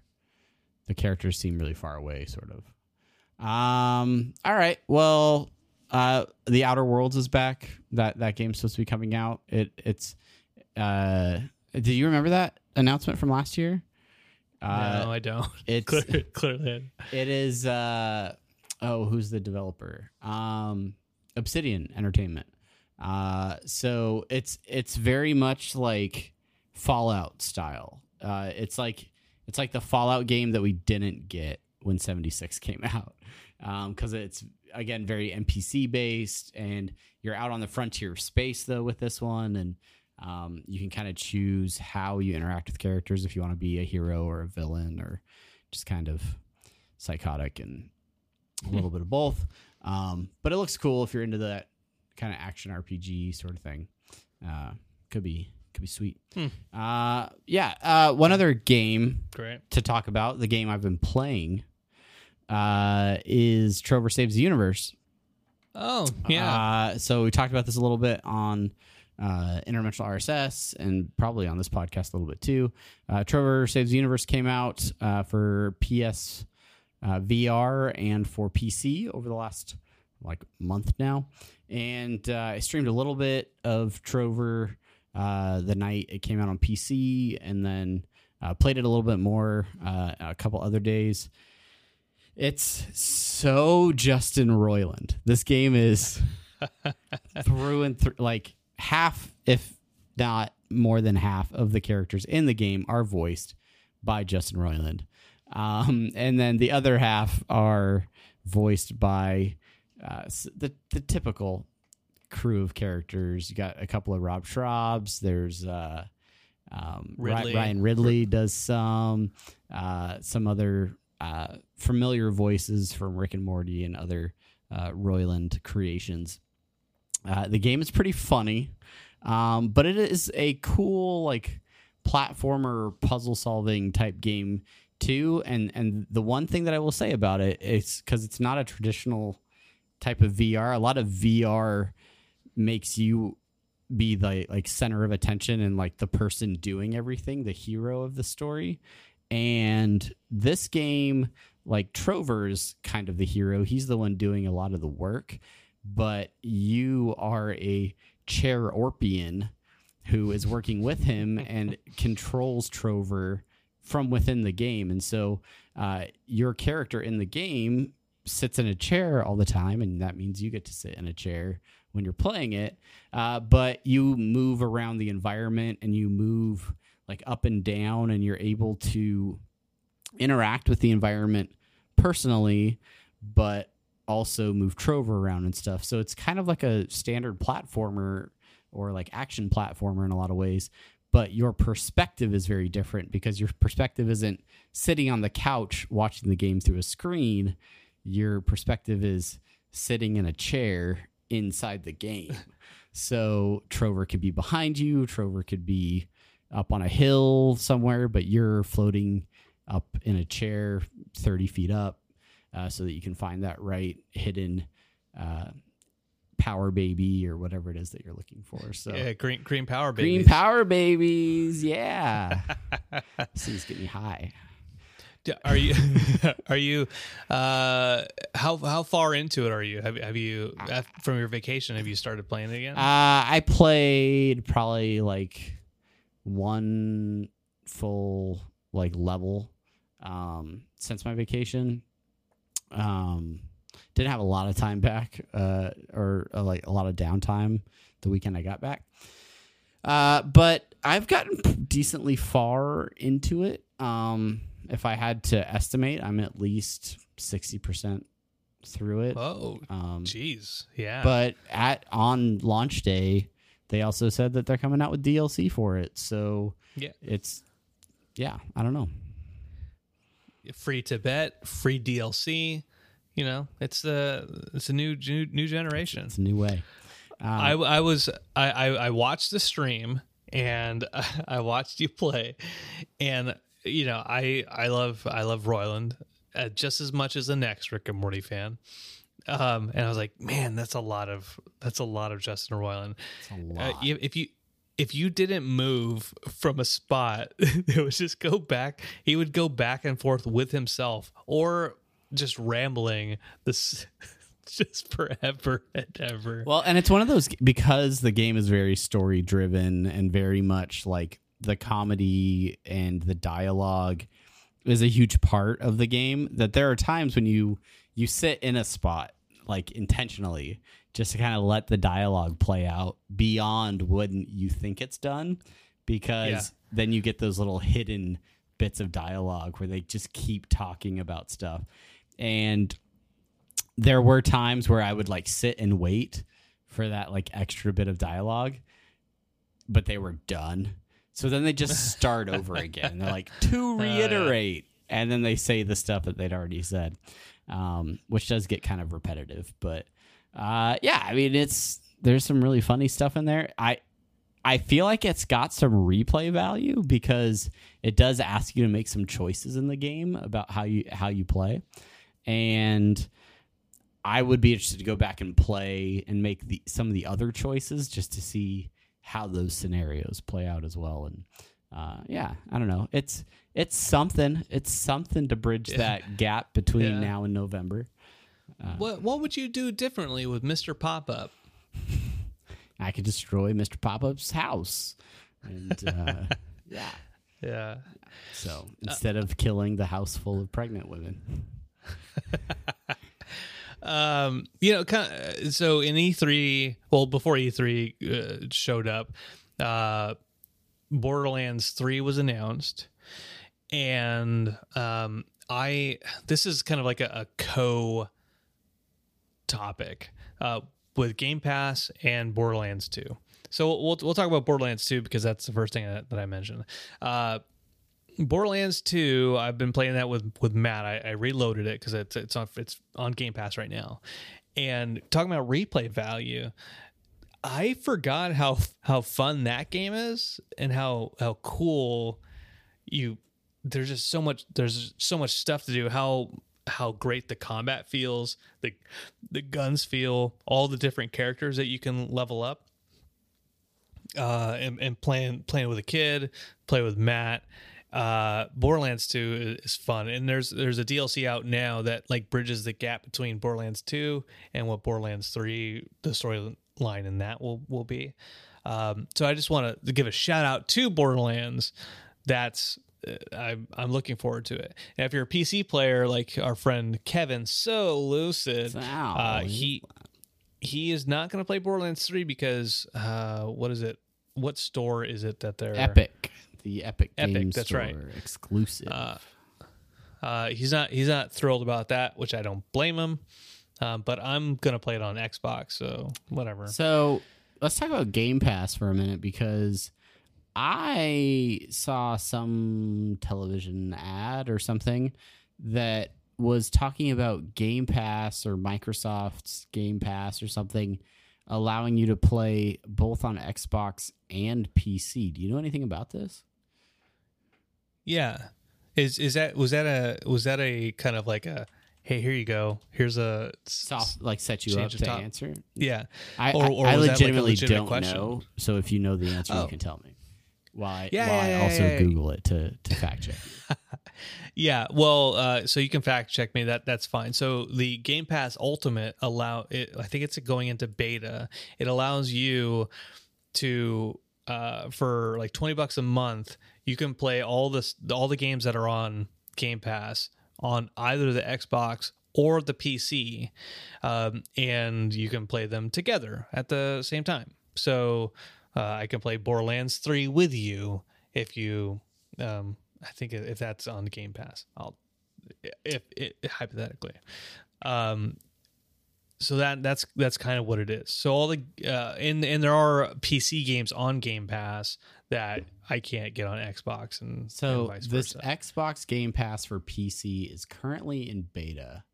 the characters seem really far away, sort of. Um. All right. Well, uh, the Outer Worlds is back. That that game's supposed to be coming out. It it's. Uh, did you remember that announcement from last year? Uh,
no, I don't.
it's
Clear, clearly,
It is uh oh, who's the developer? Um Obsidian Entertainment. Uh so it's it's very much like Fallout style. Uh it's like it's like the Fallout game that we didn't get when 76 came out. Um cuz it's again very NPC based and you're out on the frontier space though with this one and um, you can kind of choose how you interact with characters if you want to be a hero or a villain or just kind of psychotic and a little bit of both. Um, but it looks cool if you're into that kind of action RPG sort of thing. Uh, could be could be sweet.
Hmm.
Uh, yeah. Uh, one other game
Great.
to talk about, the game I've been playing, uh, is Trover Saves the Universe.
Oh yeah.
Uh, so we talked about this a little bit on uh, Interdimensional RSS and probably on this podcast a little bit too. Uh, Trover Saves the Universe came out uh, for PS uh, VR and for PC over the last like month now, and uh, I streamed a little bit of Trover uh, the night it came out on PC, and then uh, played it a little bit more uh, a couple other days. It's so Justin Roiland. This game is through and through. Like half, if not more than half, of the characters in the game are voiced by Justin Roiland, um, and then the other half are voiced by uh, the the typical crew of characters. You got a couple of Rob Schrabs. There's uh, um,
Ridley.
Ryan Ridley does some. Uh, some other uh, familiar voices from Rick and Morty and other uh, Roiland creations. Uh, the game is pretty funny, um, but it is a cool like platformer puzzle solving type game too. And and the one thing that I will say about it is because it's not a traditional type of VR. A lot of VR makes you be the like center of attention and like the person doing everything, the hero of the story. And this game, like Trover's kind of the hero. He's the one doing a lot of the work, but you are a Chairorpian who is working with him and controls Trover from within the game. And so uh, your character in the game sits in a chair all the time, and that means you get to sit in a chair when you're playing it. Uh, but you move around the environment and you move like up and down, and you're able to interact with the environment personally, but also move Trover around and stuff. So it's kind of like a standard platformer or like action platformer in a lot of ways. But your perspective is very different because your perspective isn't sitting on the couch watching the game through a screen. Your perspective is sitting in a chair inside the game. so Trover could be behind you, Trover could be up on a hill somewhere, but you're floating up in a chair 30 feet up uh, so that you can find that right hidden uh, power baby or whatever it is that you're looking for. So
yeah, green green power
green
babies.
power babies, yeah. this things get me high.
Are you are you uh how how far into it are you? Have have you from your vacation have you started playing it again?
Uh, I played probably like one full like level um, since my vacation. Um, didn't have a lot of time back, uh, or uh, like a lot of downtime the weekend I got back. Uh, but I've gotten decently far into it. Um, if I had to estimate, I'm at least sixty percent through it.
oh,
Um,
jeez. Yeah.
but at on launch day, they also said that they're coming out with DLC for it. So
yeah.
it's yeah, I don't know.
Free to bet, free DLC. You know, it's the it's a new new, new generation.
It's a new way. Um,
I, I was I, I I watched the stream and I watched you play, and you know I I love I love Roiland uh, just as much as the next Rick and Morty fan. Um, and I was like, man, that's a lot of that's a lot of Justin Roiland. Uh, if you if you didn't move from a spot, it was just go back. He would go back and forth with himself, or just rambling this just forever and ever.
Well, and it's one of those because the game is very story driven and very much like the comedy and the dialogue is a huge part of the game that there are times when you you sit in a spot like intentionally just to kind of let the dialogue play out beyond when you think it's done because
Yeah.
then you get those little hidden bits of dialogue where they just keep talking about stuff and there were times where I would like sit and wait for that like extra bit of dialogue, but they were done. So then they just start over again. They're like to reiterate, and then they say the stuff that they'd already said, um, which does get kind of repetitive. But uh, yeah, I mean it's there's some really funny stuff in there. I I feel like it's got some replay value because it does ask you to make some choices in the game about how you how you play. And I would be interested to go back and play and make the some of the other choices just to see how those scenarios play out as well. And uh, yeah, I don't know. It's it's something. It's something to bridge
Yeah.
that gap between
Yeah.
now and November.
What what would you do differently with Mister Pop Up?
I could destroy Mr. Pop Up's house. And uh, yeah.
Yeah.
So instead of killing the house full of pregnant women.
um you know kind of, so in e3 well before e3 uh, showed up uh borderlands 3 was announced and um i this is kind of like a, a co topic uh with game pass and borderlands 2 so we'll, we'll talk about borderlands 2 because that's the first thing that, that i mentioned uh Borderlands 2, I've been playing that with with Matt. I, I reloaded it because it's it's on it's on Game Pass right now. And talking about replay value, I forgot how how fun that game is and how how cool you there's just so much there's so much stuff to do. How how great the combat feels, the the guns feel, all the different characters that you can level up. Uh, and, and playing playing with a kid, play with Matt. Uh borderlands 2 is fun. And there's there's a dlc out now that like bridges the gap between borderlands 2 and what borderlands 3 the storyline in that will will be. Um so i just want to give a shout out to borderlands. That's I'm, I'm looking forward to it and if you're a pc player like our friend kevin so lucid
Wow.
uh he he is not going to play borderlands 3 because uh what is it what store is it that they're
Epic. The Epic,
Epic,
Game
that's
Store
right.
exclusive.
Uh, he's not he's not thrilled about that, which I don't blame him. Um, but I'm gonna play it on Xbox, so whatever.
So let's talk about Game Pass for a minute because I saw some television ad or something that was talking about Game Pass or Microsoft's Game Pass or something allowing you to play both on Xbox and PC. Do you know anything about this?
Yeah, is is that was that a was that a kind of like a hey here you go here's a
Soft like set you up to
top.
answer?
yeah
I,
Or-
I-
or
I
like,
legitimately
legitimate
don't
question?
know. So if you know the answer,
Oh.
you can tell me. I,
Yeah,
while
yeah,
I also
yeah.
Google it to, to fact check.
yeah well uh, so you can fact check me that that's fine so the game pass ultimate allow it i think it's going into beta it allows you to uh, for like 20 bucks a month you can play all this all the games that are on game pass on either the xbox or the pc um, and you can play them together at the same time so uh, i can play borderlands 3 with you if you um, I think if that's on Game Pass, I'll if it hypothetically. Um, so that that's that's kind of what it is. So all the uh, and and there are PC games on Game Pass that I can't get on Xbox and and
So
vice
this
versa.
Xbox Game Pass for PC is currently in beta.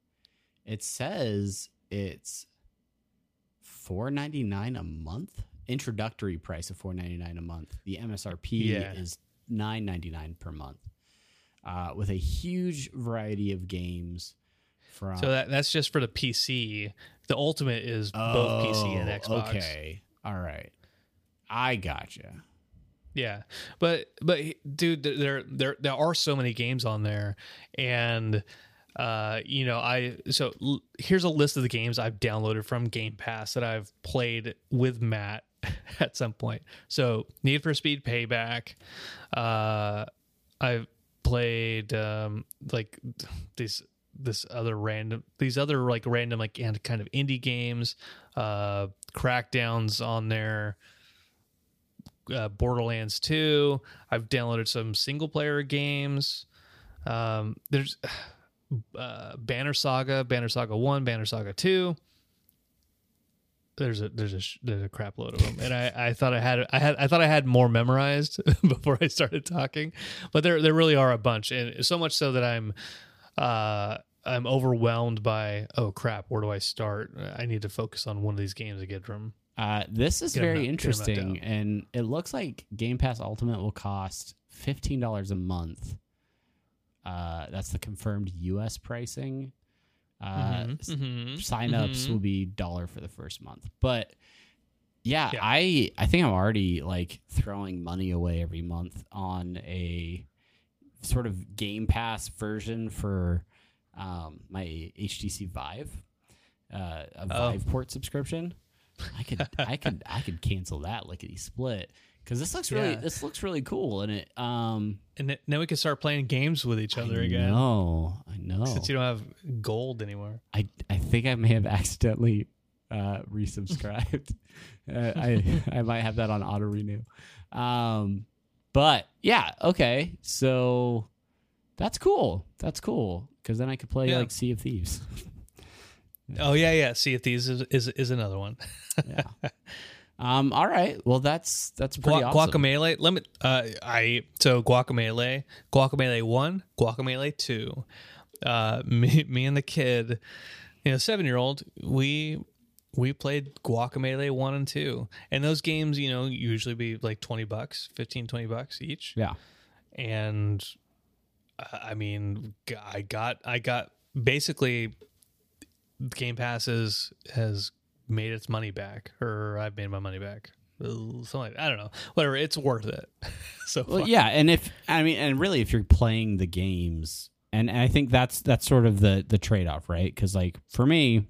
It says it's four ninety nine a month. Introductory price of four ninety nine a month. The MSRP
Yeah.
is nine ninety nine per month, uh, with a huge variety of games. From
so that that's just for the PC. The Ultimate is both PC and
Oh,
Xbox.
Okay, all right, I gotcha.
Yeah, but but dude, there there there are so many games on there, and uh, you know, I so l- here's a list of the games I've downloaded from Game Pass that I've played with Matt at some point. So Need for Speed Payback, uh, I've played um like these this other random these other like random like and kind of indie games uh crackdowns on there uh, Borderlands 2. I've downloaded some single player games. Um, there's uh, Banner Saga, Banner Saga 1, Banner Saga 2. There's a there's a there's a crap load of them, and I, I thought I had I had I thought I had more memorized before I started talking, but there there really are a bunch, and so much so that I'm uh I'm overwhelmed by oh crap where do I start I need to focus on one of these games to get from
Uh, this is very
knocked- get 'em knocked
interesting, and it looks like Game Pass Ultimate will cost fifteen dollars a month. Uh, that's the confirmed U.S. pricing. Uh,
Mhm,
s-
mhm,
signups
mhm.
will be dollar for the first month, but yeah,
Yeah.
I I think I'm already like throwing money away every month on a sort of Game Pass version for um, my HTC Vive, uh, a
Oh.
Viveport subscription. I could I could I could cancel that lickety split because this looks really
Yeah.
this looks really cool and it um
and th- now we can start playing games with each other
I
again.
know I know
Since you don't have gold anymore.
I I think I may have accidentally uh, resubscribed. uh, I I might have that on auto renew. Um, but yeah, okay. So that's cool. That's cool because then I could play
Yeah.
like Sea of Thieves.
Oh yeah, yeah. Sea of Thieves is is, is another one.
yeah. Um. All right. Well, that's that's pretty
Gua-
awesome.
Guacamelee. Let me. Uh, I so Guacamelee, Guacamelee one, Guacamelee two. Uh, me, me and the kid, you know, seven year old, we we played Guacamelee one and two, and those games, you know, usually be like twenty bucks, 15, 20 bucks each.
Yeah.
and uh, I mean, I got I got basically Game Pass is, has made its money back, or I've made my money back. Something like I don't know, whatever. It's worth it. so
Well,
far.
yeah, and if I mean, and really, if you're playing the games, and, and I think that's that's sort of the the trade off, right? Because like for me,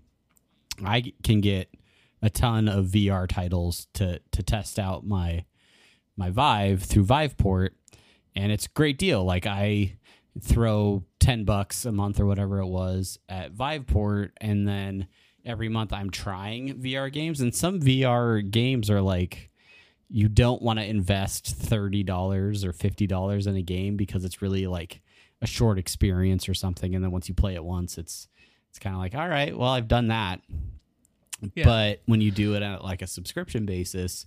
I can get a ton of VR titles to to test out my my Vive through Viveport, and it's a great deal. Like I throw ten bucks a month or whatever it was at Viveport, and then every month I'm trying VR games, and some VR games are like you don't want to invest thirty dollars or fifty dollars in a game because it's really like a short experience or something, and then once you play it once, it's it's kind of like all right, well I've done that.
Yeah.
But when you do it at like a subscription basis,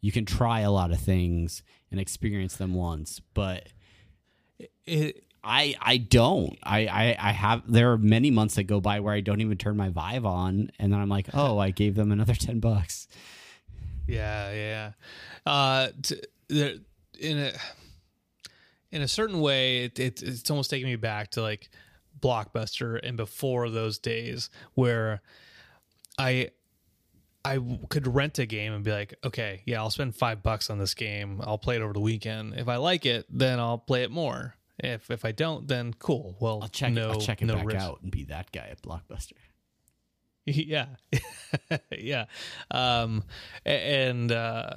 you can try a lot of things and experience them once. But
It,
I I don't. I, I I have there are many months that go by where I don't even turn my Vive on, and then I'm like, oh, I gave them another ten bucks.
yeah, yeah. Uh, t- there, in a in a certain way, it, it, it's almost taking me back to like Blockbuster and before those days where I I could rent a game and be like, okay, yeah, I'll spend five bucks on this game. I'll play it over the weekend. If I like it, then I'll play it more. If if I don't, then cool. Well,
I'll check
no,
it. I'll check it
no
back
risk.
out and be that guy at Blockbuster.
yeah yeah um and uh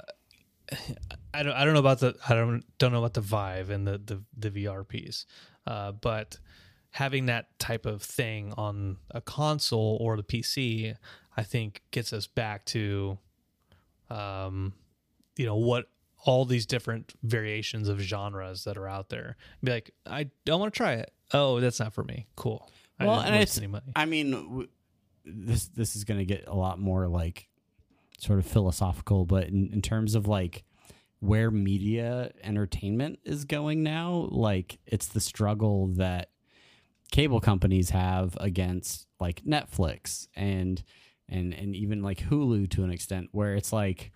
i don't i don't know about the i don't don't know about the vive and the the, the vr piece uh but having that type of thing on a console or the pc i think gets us back to um you know what all these different variations of genres that are out there. Be like i don't want to try it. Oh that's not for me. Cool. I
Well,
didn't
and it's-
any money.
I mean, w- this this is going to get a lot more like sort of philosophical, but in, in terms of like where media entertainment is going now, like it's the struggle that cable companies have against like Netflix and and and even like Hulu to an extent, where it's like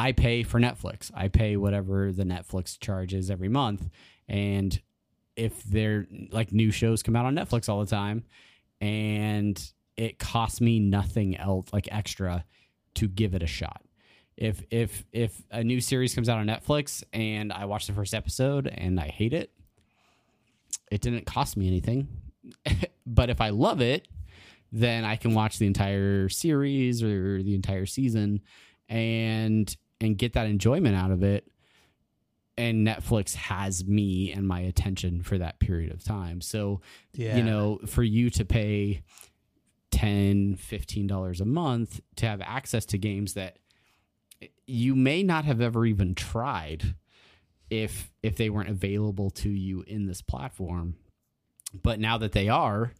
I pay for Netflix, I pay whatever the Netflix charges every month, and if they're like new shows come out on Netflix all the time and it costs me nothing else like extra to give it a shot. If if if a new series comes out on Netflix and I watch the first episode and I hate it, it didn't cost me anything. but if I love it, then I can watch the entire series or the entire season and and get that enjoyment out of it and Netflix has me and my attention for that period of time. So,
yeah
you know, for you to pay 10 $15 a month to have access to games that you may not have ever even tried if if they weren't available to you in this platform. But now that they are,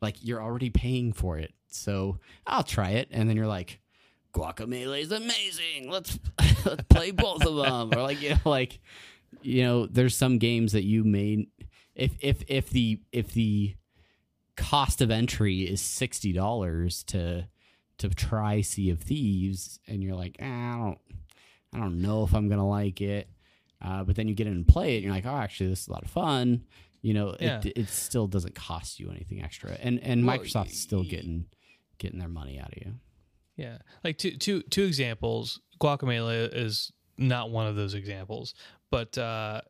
like you're already paying for it. So, I'll try it and then you're like Guacamelee is amazing. Let's let's play both of them. Or like you know, like you know, there's some games that you may if if if the if the cost of entry is sixty dollars to to try Sea of Thieves, and you're like, eh, I don't, I don't know if I'm gonna like it. Uh, but then you get in and play it, and you're like, oh, actually, this is a lot of fun. You know,
Yeah.
it, it still doesn't cost you anything extra, and and
Well,
Microsoft's still getting getting their money out of you.
Yeah, like two two two examples. Guacamelee is not one of those examples, but uh,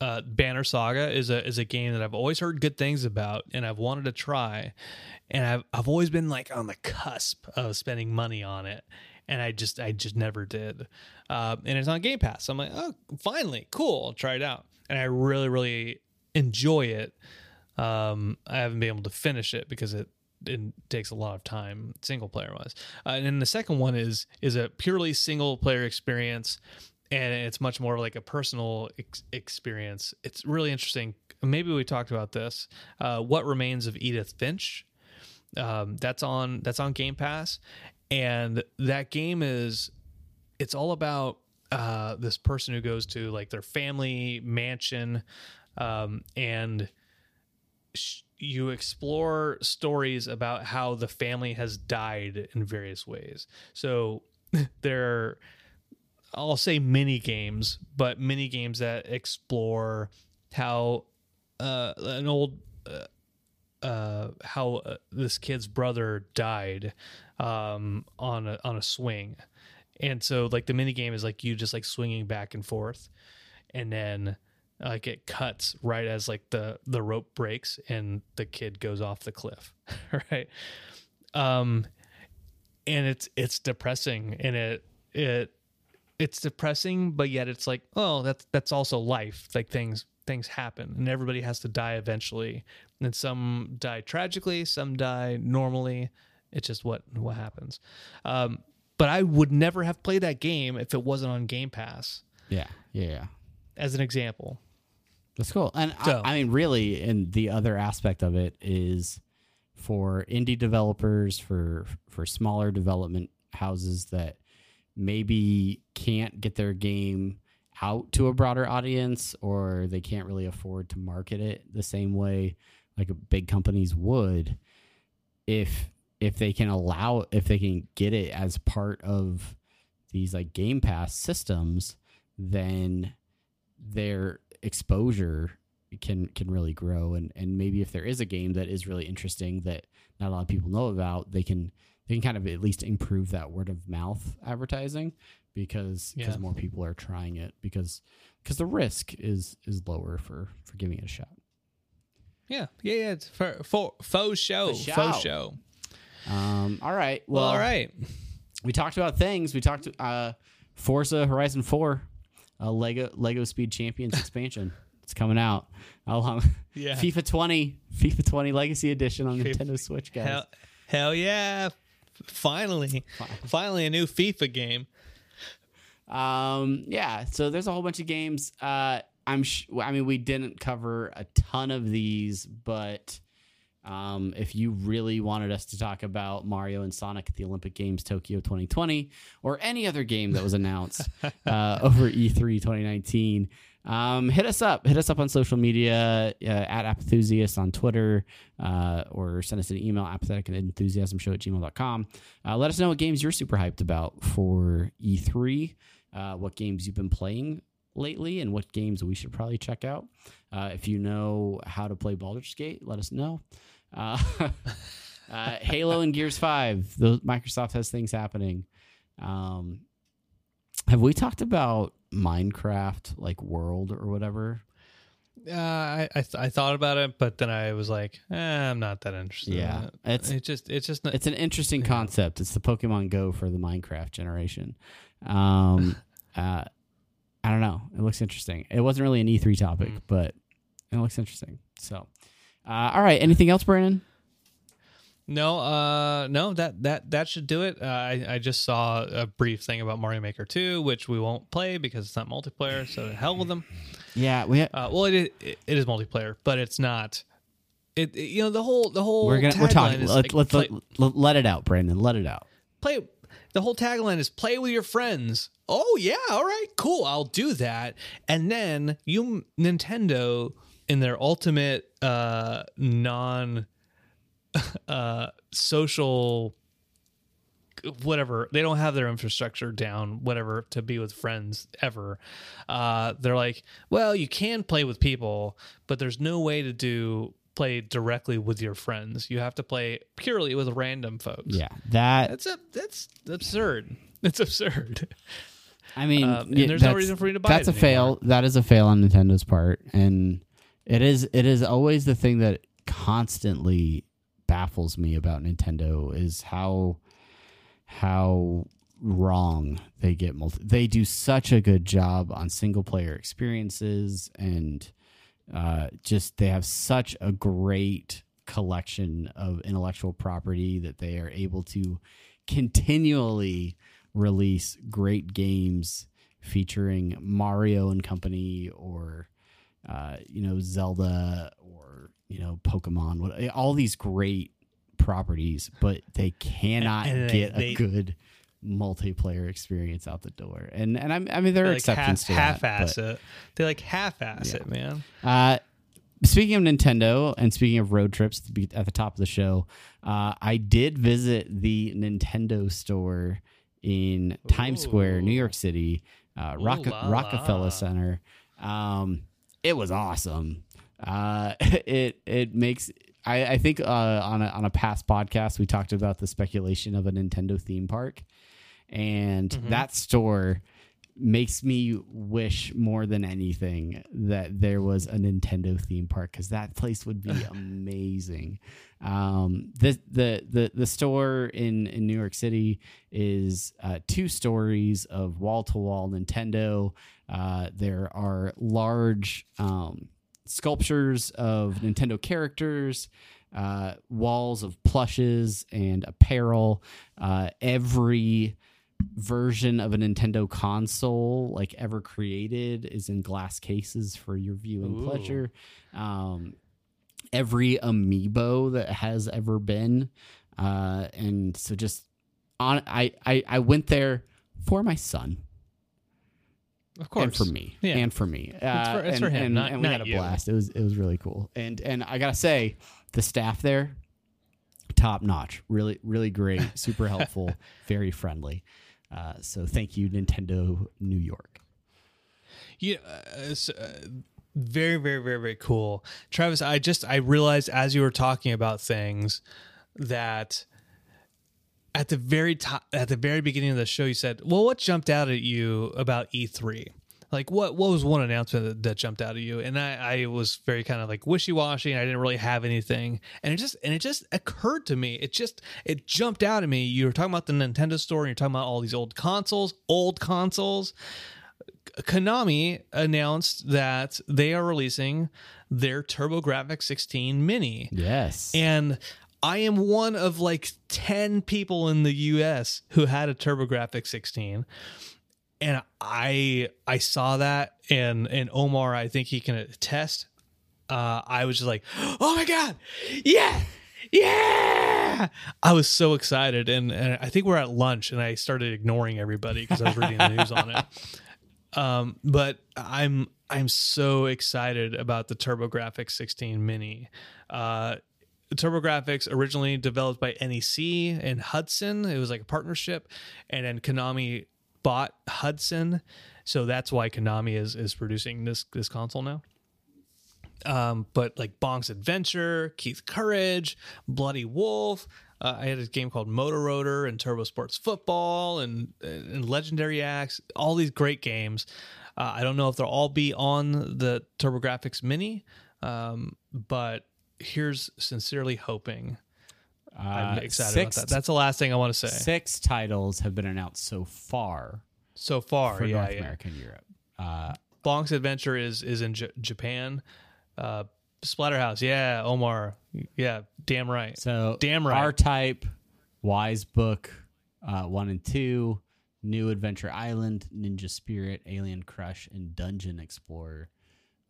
uh, Banner Saga is a is a game that I've always heard good things about, and I've wanted to try, and I've I've always been like on the cusp of spending money on it, and I just I just never did. Uh, and it's on Game Pass. So I'm like, oh, finally, cool, I'll try it out, and I really really enjoy it. Um, I haven't been able to finish it because it it takes a lot of time single player wise. Uh, and then the second one is is a purely single player experience, and it's much more like a personal ex- experience. It's really interesting. Maybe we talked about this. Uh, what remains of Edith Finch? Um, that's on that's on Game Pass, and that game is it's all about uh, this person who goes to like their family mansion, um, and you explore stories about how the family has died in various ways. So there, are, I'll say mini games, but mini games that explore how uh, an old uh, uh, how uh, this kid's brother died um, on a on a swing, and so like the mini game is like you just like swinging back and forth, and then like it cuts right as like the the rope breaks and the kid goes off the cliff, right? Um, and it's it's depressing and it it it's depressing, but yet it's like oh that's that's also life. Like things things happen and everybody has to die eventually and some die tragically some die normally it's just what what happens um, but i would never have played that game if it wasn't on game pass
Yeah, yeah, yeah.
as an example
That's cool. And
So-
I, I mean, really, and the other aspect of it is for indie developers, for for smaller development houses that maybe can't get their game out to a broader audience, or they can't really afford to market it the same way like big companies would. If if they can allow, if they can get it as part of these like Game Pass systems, then their exposure can can really grow. And and maybe if there is a game that is really interesting that not a lot of people know about they can they can kind of at least improve that word of mouth advertising because because
Yeah.
more people are trying it because because the risk is is lower for for giving it a shot.
Yeah. Yeah yeah. It's for, for faux show. Faux show.
um all right.
Well,
well,
all right.
we talked about things. We talked uh forza horizon 4 uh, lego lego speed champions expansion. It's coming out. Along
yeah.
FIFA 20, FIFA 20 Legacy Edition on
FIFA
Nintendo Switch, guys.
hell, hell yeah. Finally. Finally a new fifa game.
Um, yeah, so there's a whole bunch of games. Uh, I'm, sh- I mean, we didn't cover a ton of these, but um, if you really wanted us to talk about Mario and Sonic at the Olympic Games Tokyo 2020 or any other game that was announced uh, over E3 2019, um, hit us up. Hit us up on social media uh, at Apathusiast on Twitter uh, or send us an email, apathetic and enthusiasm show at gmail.com. Uh, let us know what games you're super hyped about for E3, uh, what games you've been playing lately, and what games we should probably check out. Uh, if you know how to play Baldur's Gate, let us know. Uh, uh, Halo and Gears 5, the, Microsoft has things happening. Um, have we talked about Minecraft, like World or whatever?
uh, I I, th- I thought about it, but then I was like, eh, I'm not that interested.
Yeah,
in it.
it's-
it just it's just not,
It's an interesting concept. It's the Pokemon Go for the Minecraft generation. Um, uh, I don't know. It looks interesting. It wasn't really an E3 topic,
Mm.
but it looks interesting. So, uh, all right. Anything else, Brandon?
no uh no that that that should do it. Uh, I I just saw a brief thing about Mario Maker 2, which we won't play because it's not multiplayer. So to hell with them.
Yeah, we. Ha-
Uh, well, it is, it is multiplayer, but it's not. It, it- you know the whole the whole
we're gonna. We're talking. Let,
like,
let,
play,
let, let it out, Brandon. Let it out.
play the whole tagline is play with your friends. Oh yeah, all right, cool. I'll do that. And then you Nintendo in their ultimate uh non uh social whatever they don't have their infrastructure down whatever to be with friends ever. Uh, they're like well you can play with people but there's no way to do play directly with your friends. You have to play purely with random folks.
Yeah, that
that's a that's absurd. It's absurd.
I mean,
and there's no reason for you to buy
That's a fail. That is a fail on Nintendo's part, and it is. It is always the thing that constantly baffles me about Nintendo is how how wrong they get multi. They do such a good job on single player experiences, and uh, just they have such a great collection of intellectual property that they are able to continually release great games featuring Mario and company or uh, you know Zelda or you know Pokemon what all these great properties but they cannot
And they-
get
they-
a good multiplayer experience out the door and and I'm, I mean there are
like
exceptions
half,
to that
half-ass it they like half-ass
Yeah.
it man
uh, speaking of Nintendo and speaking of road trips to be at the top of the show, uh, I did visit the Nintendo store in Times Square, New York City, uh,
Ooh
Rock- Rockefeller. Center. Um, it was awesome. Uh, it it makes. I, I think uh, on a, on a past podcast we talked about the speculation of a Nintendo theme park, and
Mhm.
that store makes me wish more than anything that there was a Nintendo theme park because that place would be amazing. Um, the, the the the store in in New York City is uh, two stories of wall to wall Nintendo. Uh, there are large um, sculptures of Nintendo characters. Uh, walls of plushes and apparel. Uh, every version of a Nintendo console like ever created is in glass cases for your viewing
Ooh.
pleasure. Um, every amiibo that has ever been, uh, and so just on, I, I I went there for my son
of course
and for me
Yeah.
and for me. Uh,
for- it's
and,
for him,
and,
not-
and we had a
you.
blast. It was it was really cool. And and I gotta say, the staff there, top notch. Really really great. Super helpful. very friendly. Uh, so thank you, Nintendo New York.
Yeah, uh, it's, uh, very, very, very, very cool, Travis. I just I realized as you were talking about things that at the very top, at the very beginning of the show, you said, "Well, what jumped out at you about E3?" Like what what was one announcement that, that jumped out at you? And I, I was very kind of like wishy washy. and I didn't really have anything, and it just and it just occurred to me. It just it jumped out at me. You were talking about the Nintendo store, and you're talking about all these old consoles, old consoles. Konami announced that they are releasing their TurboGrafx 16 Mini.
Yes.
And I am one of like 10 people in the US who had a TurboGrafx 16. And I I saw that and and Omar I think he can attest uh I was just like, "Oh my god. Yeah. Yeah. I was so excited and, and I think we're at lunch and I started ignoring everybody because I was reading the news on it. Um, but I'm I'm so excited about the TurboGrafx 16 Mini. Uh, TurboGrafx originally developed by NEC and Hudson. It was like a partnership, and then Konami bought Hudson, so that's why Konami is is producing this this console now. Um, but like Bonk's Adventure, Keith Courage, Bloody Wolf. Uh, I had a game called Moto Roader and Turbo Sports Football and and Legendary Axe. All these great games. Uh, I don't know if they'll all be on the TurboGrafx Mini, um, but here's sincerely hoping. I'm
Uh,
excited
six,
about that. That's the last thing I want to say.
six titles have been announced so far
so far,
for
yeah,
North
yeah.
America and Europe. Uh,
Bonk's Adventure is is in J- Japan. Uh, Splatterhouse, yeah. Omar, yeah. Damn right.
So
Damn right.
R Type, Ys Book, uh, one and two, New Adventure Island, Ninja Spirit, Alien Crush, and Dungeon Explorer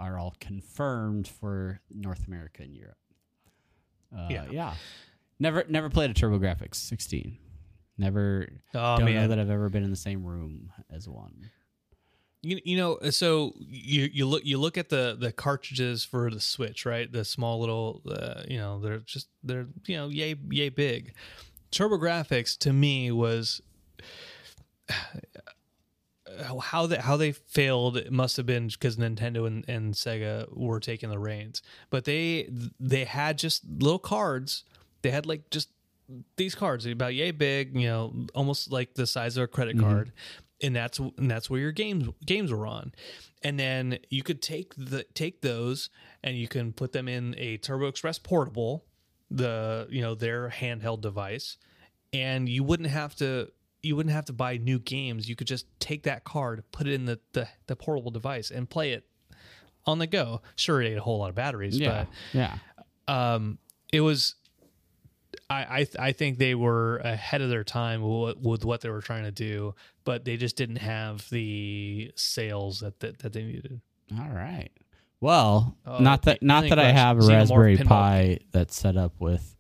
are all confirmed for North America and Europe. Uh,
Yeah.
yeah. Never never played a TurboGrafx 16. Never
Oh
don't know that I've ever been in the same room as one.
you, you know. So you you look you look at the the cartridges for the Switch, right? The small little, uh, you know, they're just they're you know yay yay big. TurboGrafx to me was how they how they failed it must have been because Nintendo and, and Sega were taking the reins. But they they had just little cards. They had like just these cards about yay big, you know, almost like the size of a credit mm-hmm. card. And that's and that's where your games games were on. And then you could take the take those and you can put them in a Turbo Express portable, the you know, their handheld device, and you wouldn't have to you wouldn't have to buy new games. You could just take that card, put it in the, the, the portable device, and play it on the go. Sure, it ate a whole lot of batteries,
Yeah. Yeah.
um, it was. I I, th- I think they were ahead of their time with, with what they were trying to do, but they just didn't have the sales that that, that they needed.
All right. Well,
Oh,
not that not that I have a Raspberry Pi that's set up with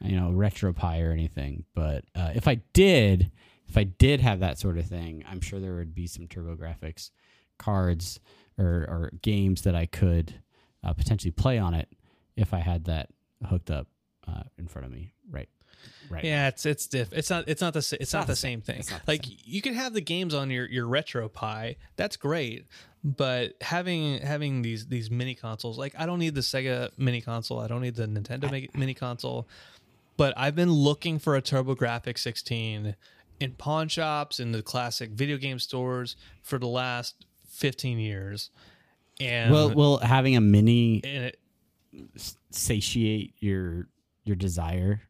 you know RetroPie or anything, but uh, if I did, if I did have that sort of thing, I'm sure there would be some TurboGrafx cards or, or games that I could uh, potentially play on it if I had that hooked up uh, in front of me. Right. Right.
Yeah, it's it's diff. It's not it's not the sa- it's not,
not
the
the
same thing.
It's
Like you can have the games on your your RetroPie. That's great, but having having these these mini consoles, like I don't need the Sega mini console. I don't need the Nintendo mi- mini console. But I've been looking for a TurboGrafx 16 in pawn shops in the classic video game stores for the last 15 years. And
Well, will having a mini
it,
satiate your your desire?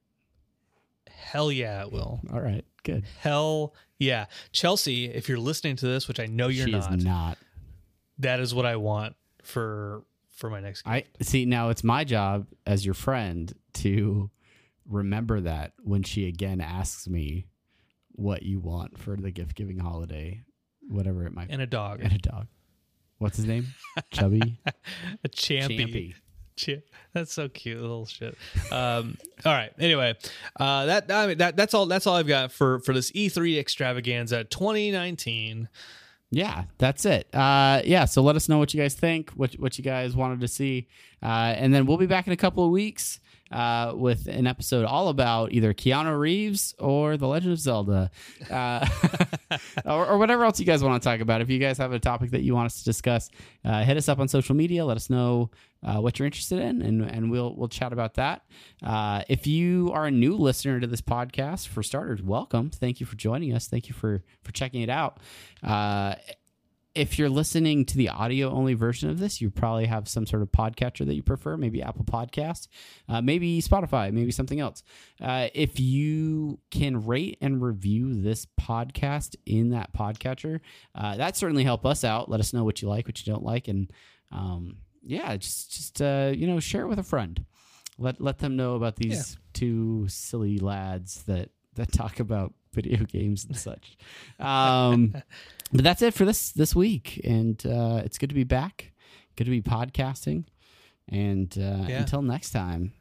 hell yeah, it will.
All right. Good.
Hell yeah. Chelsea, if you're listening to this, which I know you're
she
not,
not.
that is what I want for for my next game.
I see. Now it's my job as your friend to remember that when she again asks me what you want for the gift giving holiday, whatever it might be,
and a dog.
and a dog. What's his name? Chubby.
a champy.
Champy.
Cha- That's so cute, little shit. Um, all right. Anyway, uh, that I mean, that that's all. That's all I've got for for this E3 extravaganza 2019.
Yeah, that's it. Uh, yeah, so let us know what you guys think, what what you guys wanted to see, uh, and then we'll be back in a couple of weeks uh, with an episode all about either Keanu Reeves or The Legend of Zelda, uh, or, or whatever else you guys want to talk about. If you guys have a topic that you want us to discuss, uh, hit us up on social media. Let us know uh, what you're interested in, and and we'll we'll chat about that. Uh, if you are a new listener to this podcast, for starters, welcome. Thank you for joining us. Thank you for for checking it out. If you're listening to the audio only version of this, you probably have some sort of podcatcher that you prefer, maybe Apple Podcast, uh, maybe Spotify, maybe something else. Uh, if you can rate and review this podcast in that podcatcher, uh, that certainly help us out. Let us know what you like, what you don't like, and um, yeah, just just uh, you know, share it with a friend. Let let them know about these two silly lads that that talk about video games and such. Um, but that's it for this this week, and uh, it's good to be back. Good to be podcasting, and uh,
Yeah.
until next time,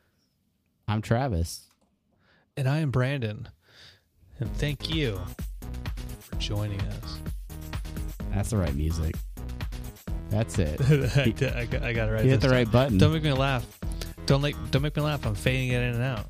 I'm Travis.
And I am Brandon. And thank you for joining us.
That's the right music. That's it.
I, got, I got it right.
You hit the
time.
right button.
Don't make me laugh. Don't like. Don't make me laugh. I'm fading it in and out.